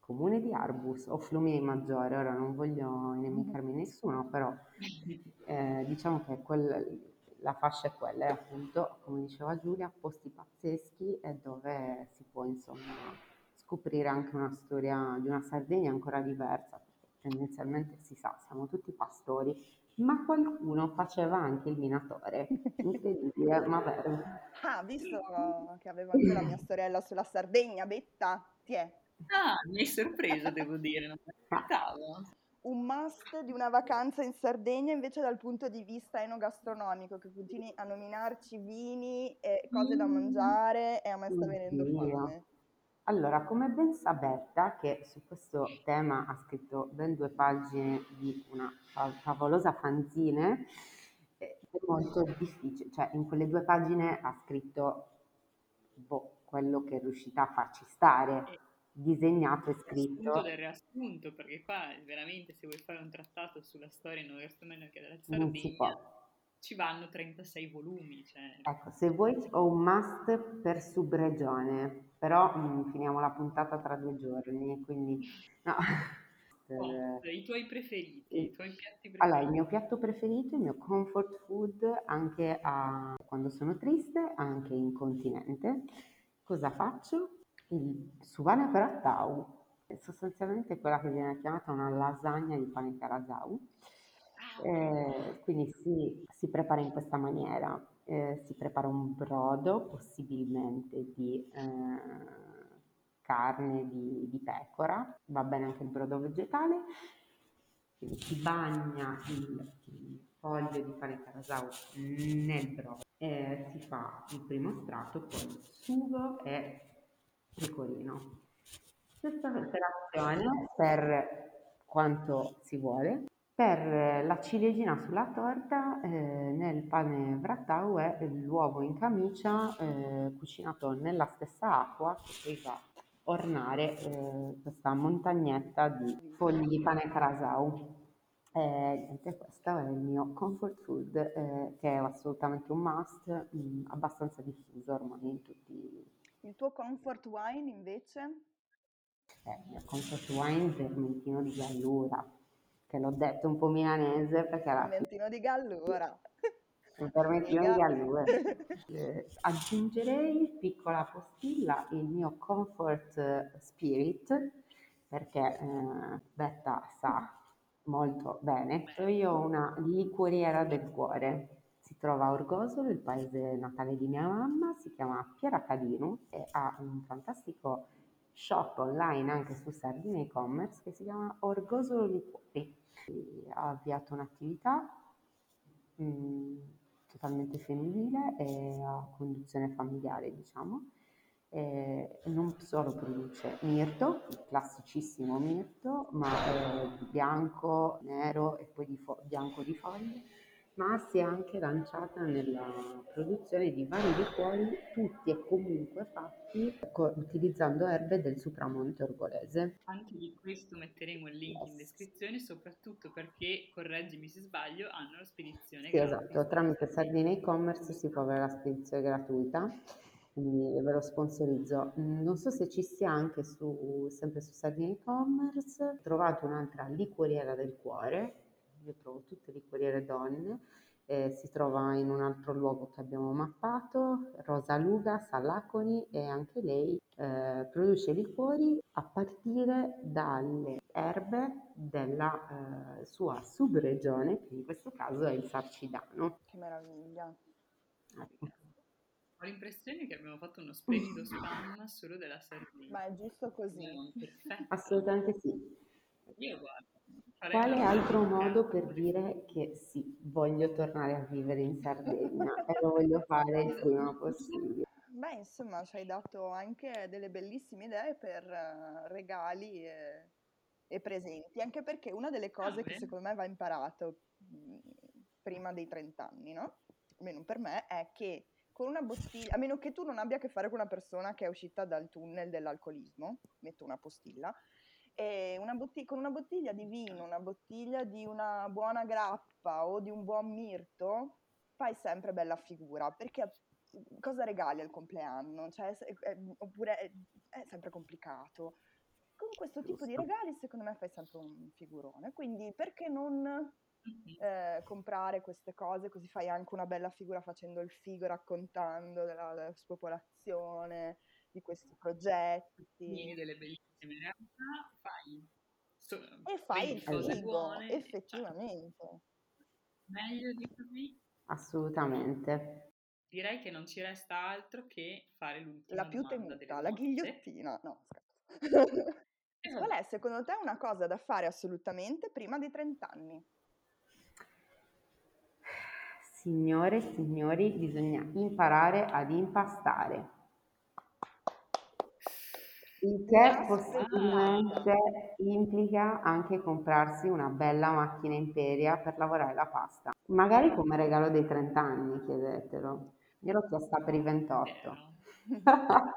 comune di Arbus o Flumini Maggiore. Ora non voglio inimicarmi nessuno, però eh, diciamo che quel- la fascia è quella, è appunto, come diceva Giulia, posti pazzeschi e dove si può insomma scoprire anche una storia di una Sardegna ancora diversa, perché tendenzialmente si sa, siamo tutti pastori, ma qualcuno faceva anche il minatore. Incredibile, ma vero.
Ah, visto che avevo anche la mia sorella sulla Sardegna, Betta, ti è.
Ah, mi hai sorpreso, devo dire, non me l'aspettavo.
un must di una vacanza in Sardegna invece dal punto di vista enogastronomico, che continui a nominarci vini e cose da
Mm.
mangiare e a me sta venendo fame.
Allora, come ben sa Berta, che su questo tema ha scritto ben due pagine di una fa- favolosa fanzine, eh, è molto difficile, cioè in quelle due pagine ha scritto boh, quello che è riuscita a farci stare, disegnato e
Riassunto
scritto.
del riassunto, perché qua veramente se vuoi fare un trattato sulla storia enogastronomica della
Non si
Sardegna
può.
ci vanno 36 volumi, cioè
Ecco, se vuoi ho un must per subregione, però mm, finiamo la puntata tra due giorni, quindi no.
oh, i tuoi preferiti, i tuoi piatti
Allora, il
preferiti.
mio piatto preferito, il mio comfort food, anche a- quando sono triste, anche incontinente, cosa faccio? Il suvana per attau. È sostanzialmente quella che viene chiamata una lasagna di pane carasau. Eh, quindi si, si prepara in questa maniera. Eh, si prepara un brodo, possibilmente di eh, carne di, di pecora, va bene anche il brodo vegetale, quindi si bagna il, il foglio di pane carasau nel brodo, e si fa il primo strato con sugo e pecorino. Stessa operazione per quanto si vuole. Per la ciliegina sulla torta, eh, nel pane vrattau è l'uovo in camicia eh, cucinato nella stessa acqua che poi va a ornare eh, questa montagnetta di fogli di pane carasau. E questo è il mio comfort food, eh, che è assolutamente un must, mh, mm, abbastanza diffuso ormai in tutti.
Il tuo comfort wine invece?
Eh, il mio comfort wine è il vermentino di Gallura, che l'ho detto un po' milanese perché
era... Vermentino di Gallura.
Il vermentino di Gallura. eh, aggiungerei, piccola postilla, il mio comfort spirit, perché eh, Betta sa molto bene. Io ho una liquoriera del cuore. Si trova a Orgosolo, il paese natale di mia mamma, si chiama Piera Cadino e ha un fantastico shop online anche su Sardina e-commerce che si chiama Orgosolo Liquori. Ha avviato un'attività mh, mm, totalmente femminile e a conduzione familiare, diciamo, eh, non solo produce mirto, il classicissimo mirto, ma bianco, nero e poi di fo- bianco di foglie, ma si è anche lanciata nella produzione di vari liquori, tutti e comunque fatti co- utilizzando erbe del supramonte orgolese.
Anche di questo metteremo il link yes. in descrizione, soprattutto perché, correggimi se sbaglio, hanno la spedizione
sì, gratuita. Esatto, tramite Sardina e-commerce si può avere la spedizione gratuita quindi ve lo sponsorizzo. Non so se ci sia anche su, sempre su Sardina e-commerce, trovate un'altra liquoriera del cuore, io trovo tutte liquoriere donne, eh, si trova in un altro luogo che abbiamo mappato, Rosa Luga, Salaconi e anche lei eh, produce liquori a partire dalle erbe della eh, sua subregione, che in questo caso è il Sarcidano.
Che meraviglia! Ecco.
Ho l'impressione che abbiamo fatto uno splendido spam solo della Sardegna.
Ma è giusto così.
Assolutamente sì.
Io guardo.
Quale altro modo per dire che sì, voglio tornare a vivere in Sardegna e lo voglio fare il prima possibile?
Beh, insomma, ci hai dato anche delle bellissime idee per uh, regali e, e, presenti, anche perché una delle cose ah, che secondo me va imparato mh, prima dei 30 anni, no? Almeno per me, è che con una bottiglia, a meno che tu non abbia a che fare con una persona che è uscita dal tunnel dell'alcolismo, metto una postilla, e una bottiglia, con una bottiglia di vino, una bottiglia di una buona grappa o di un buon mirto, fai sempre bella figura, perché cosa regali al compleanno? Cioè, è, è, oppure è, è sempre complicato. Con questo tipo di regali, secondo me, fai sempre un figurone. Quindi, perché non eh, comprare queste cose, così fai anche una bella figura facendo il figo, raccontando della, della popolazione, di questi progetti.
Delle bellissime realtà, fai
so, e fai il figo, buone, effettivamente. Cioè,
meglio di così?
Assolutamente.
Direi che non ci resta altro che fare l'ultima
La più temuta, la ghigliottina. No, scherzo. Qual è secondo te una cosa da fare assolutamente prima dei 30 anni?
Signore e signori, bisogna imparare ad impastare. Il che possibilmente implica anche comprarsi una bella macchina Imperia per lavorare la pasta. Magari come regalo dei 30 anni, chiedetelo. Io l'ho chiesta per i 28.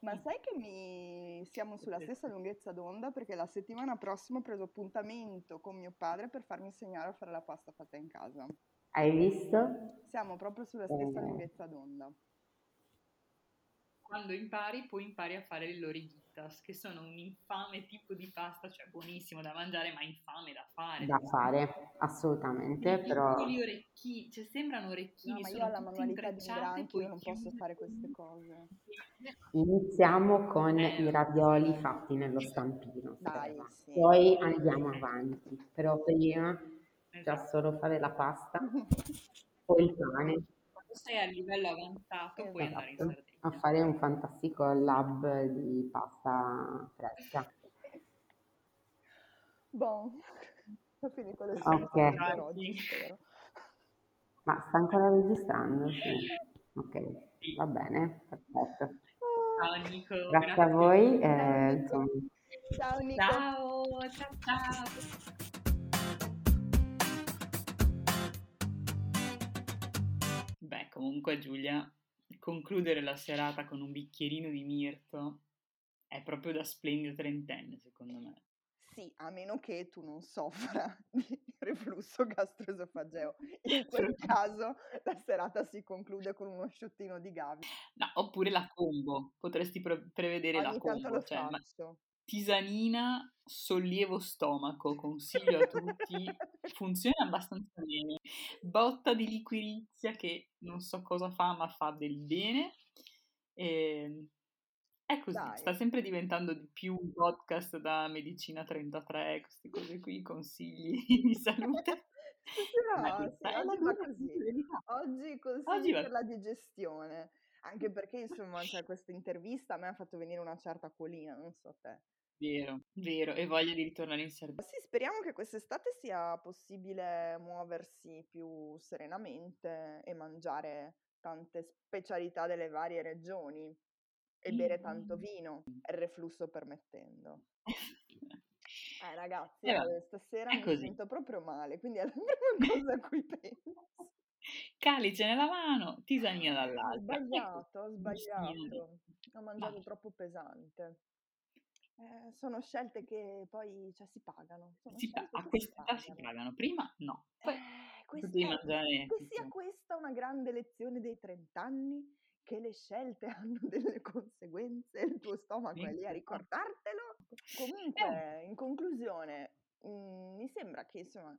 Ma sai che mi... siamo sulla stessa lunghezza d'onda perché la settimana prossima ho preso appuntamento con mio padre per farmi insegnare a fare la pasta fatta in casa.
Hai visto?
Siamo proprio sulla stessa eh. lunghezza d'onda.
Quando impari, poi impari a fare le lorighittas, che sono un infame tipo di pasta, cioè buonissimo da mangiare, ma infame da fare.
Da fare, assolutamente, I però...
Gli orecchini, cioè sembrano orecchini,
no, ma io ho la manualità di io non posso fare queste cose.
Iniziamo con i ravioli fatti nello stampino,
Dai, sì.
Poi andiamo avanti, però prima già
Esatto.
solo fare la pasta o il pane.
Quando sei a livello avanzato puoi andare in
Esatto, a
Sardegna.
fare un fantastico lab di pasta fresca.
Bon, alla fine cosa si
Ok.
fa per oggi, spero.
Ma sta ancora registrando? Sì. Ok, va bene, perfetto.
Ciao Nico,
Grazie a voi.
Ciao,
eh,
Ciao Nico.
Ciao, ciao, ciao. Comunque Giulia, concludere la serata con un bicchierino di mirto è proprio da splendido trentenne, secondo me.
Sì, a meno che tu non soffra di reflusso gastroesofageo. In quel caso la serata si conclude con uno sciottino di Gavi.
No, oppure la combo, potresti pre- prevedere la
Ogni tanto
combo,
lo
cioè ma-. Tisanina, sollievo stomaco, consiglio a tutti, funziona abbastanza bene. Botta di liquirizia che non so cosa fa, ma fa del bene. E... È così,
Dai.
sta sempre diventando di più un podcast da Medicina 33, queste cose qui, consigli di salute. Ma
sì, oggi va così. Oggi consigli
Oggi va
per la digestione. Anche perché, insomma, cioè, questa intervista a me ha fatto venire una certa acquolina, non so te.
Vero, vero, e voglia di ritornare in Sardegna.
Sì, speriamo che quest'estate sia possibile muoversi più serenamente e mangiare tante specialità delle varie regioni e bere tanto vino, il reflusso permettendo. Eh ragazzi,
Eh,
stasera mi
così.
sento proprio male, quindi è la prima cosa a cui penso.
Calice nella mano, tisanina
Ho
dall'altra.
sbagliato, ho
Ecco, bustina di-
sbagliato. Ho mangiato troppo pesante. Eh, sono scelte che poi cioè, si pagano.
Si pa- a quest'età si
pagano.
prima no, poi
Eh, questa,
mangiare
che sia questa una grande lezione dei 30 anni, che le scelte hanno delle conseguenze, il tuo stomaco è lì a
Sì,
ricordartelo. Comunque, in conclusione, mm, mi sembra che insomma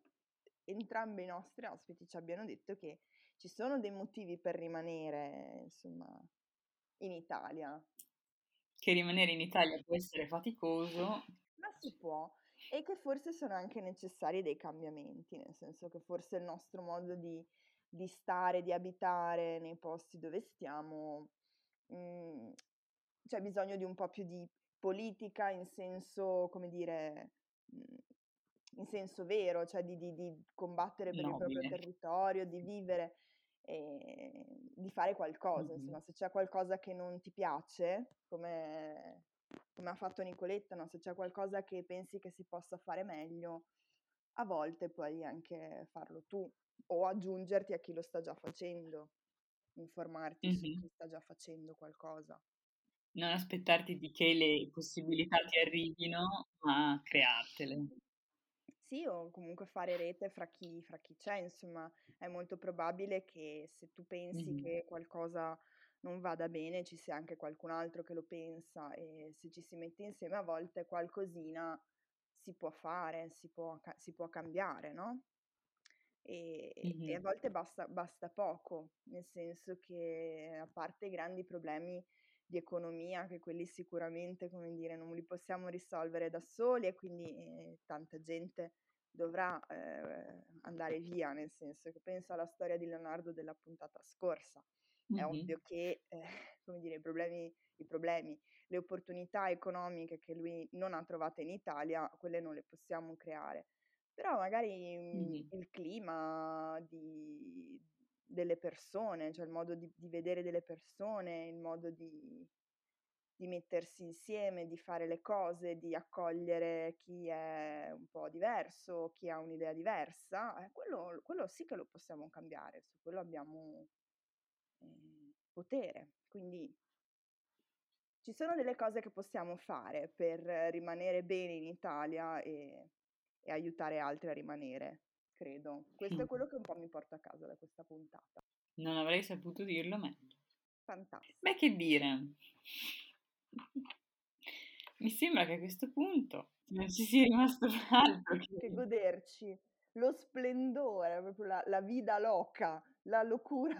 entrambi i nostri ospiti ci abbiano detto che ci sono dei motivi per rimanere insomma in Italia,
che rimanere in Italia può essere faticoso,
ma si può e che forse sono anche necessari dei cambiamenti, nel senso che forse il nostro modo di, di stare, di abitare nei posti dove stiamo, mm, c'è bisogno di un po' più di politica in senso, come dire, mm, in senso vero, cioè di, di- di combattere per il proprio
Nobile.
territorio, di vivere e di fare qualcosa,
Mhm.
insomma, se c'è qualcosa che non ti piace, come, come ha fatto Nicoletta, no? se c'è qualcosa che pensi che si possa fare meglio, a volte puoi anche farlo tu o aggiungerti a chi lo sta già facendo, informarti su
Mhm.
chi sta già facendo qualcosa.
non aspettarti di che le possibilità ti arrivino, ma creartele.
Sì, o comunque fare rete fra chi, fra chi c'è, insomma, è molto probabile che se tu pensi
Mhm.
che qualcosa non vada bene, ci sia anche qualcun altro che lo pensa e se ci si mette insieme a volte qualcosina si può fare, si può, si può cambiare, no? E, e a volte basta, basta poco, nel senso che a parte i grandi problemi di economia, che quelli sicuramente, come dire, non li possiamo risolvere da soli e quindi eh, tanta gente dovrà eh, andare via, nel senso che penso alla storia di Leonardo della puntata scorsa. È
Mhm.
ovvio che, eh, come dire, i problemi, i problemi, le opportunità economiche che lui non ha trovate in Italia, quelle non le possiamo creare. Però magari mm,
Mhm.
il clima di- delle persone, cioè il modo di, di vedere delle persone, il modo di, di mettersi insieme, di fare le cose, di accogliere chi è un po' diverso, chi ha un'idea diversa, eh, quello, quello sì che lo possiamo cambiare, su quello abbiamo eh, potere. Quindi ci sono delle cose che possiamo fare per rimanere bene in Italia e, e aiutare altri a rimanere, credo. Questo è quello che un po' mi porto a casa da questa puntata.
Non avrei saputo dirlo meglio.
Fantastico.
Beh, che dire? Mi sembra che a questo punto non ci sia rimasto altro Che
goderci lo splendore, proprio la, la vida loca, la locura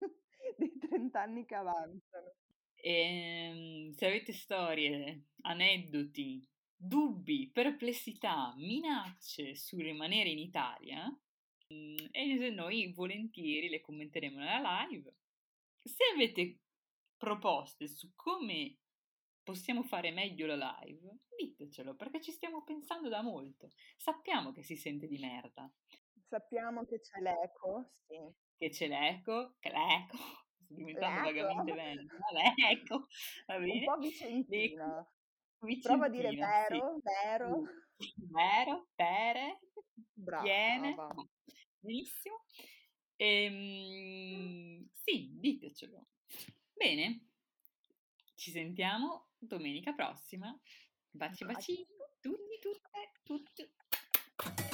dei 30 anni che avanzano.
E, se avete storie, aneddoti, dubbi, perplessità, minacce sul rimanere in Italia, mm, e noi volentieri le commenteremo nella live. Se avete proposte su come possiamo fare meglio la live, ditecelo perché ci stiamo pensando da molto. Sappiamo che si sente di merda.
Sappiamo che c'è l'eco, sì.
Che c'è l'eco, che l'eco, sto diventando l'eco. vagamente bene. L'eco, va bene.
Un po' vicentina. Vicentina Prova a dire vero,
sì.
vero.
Vero, pere,
Brava.
viene. Benissimo. Ehm, sì, ditecelo. Bene, ci sentiamo domenica prossima. Baci baci, tutti, tutte, tutti.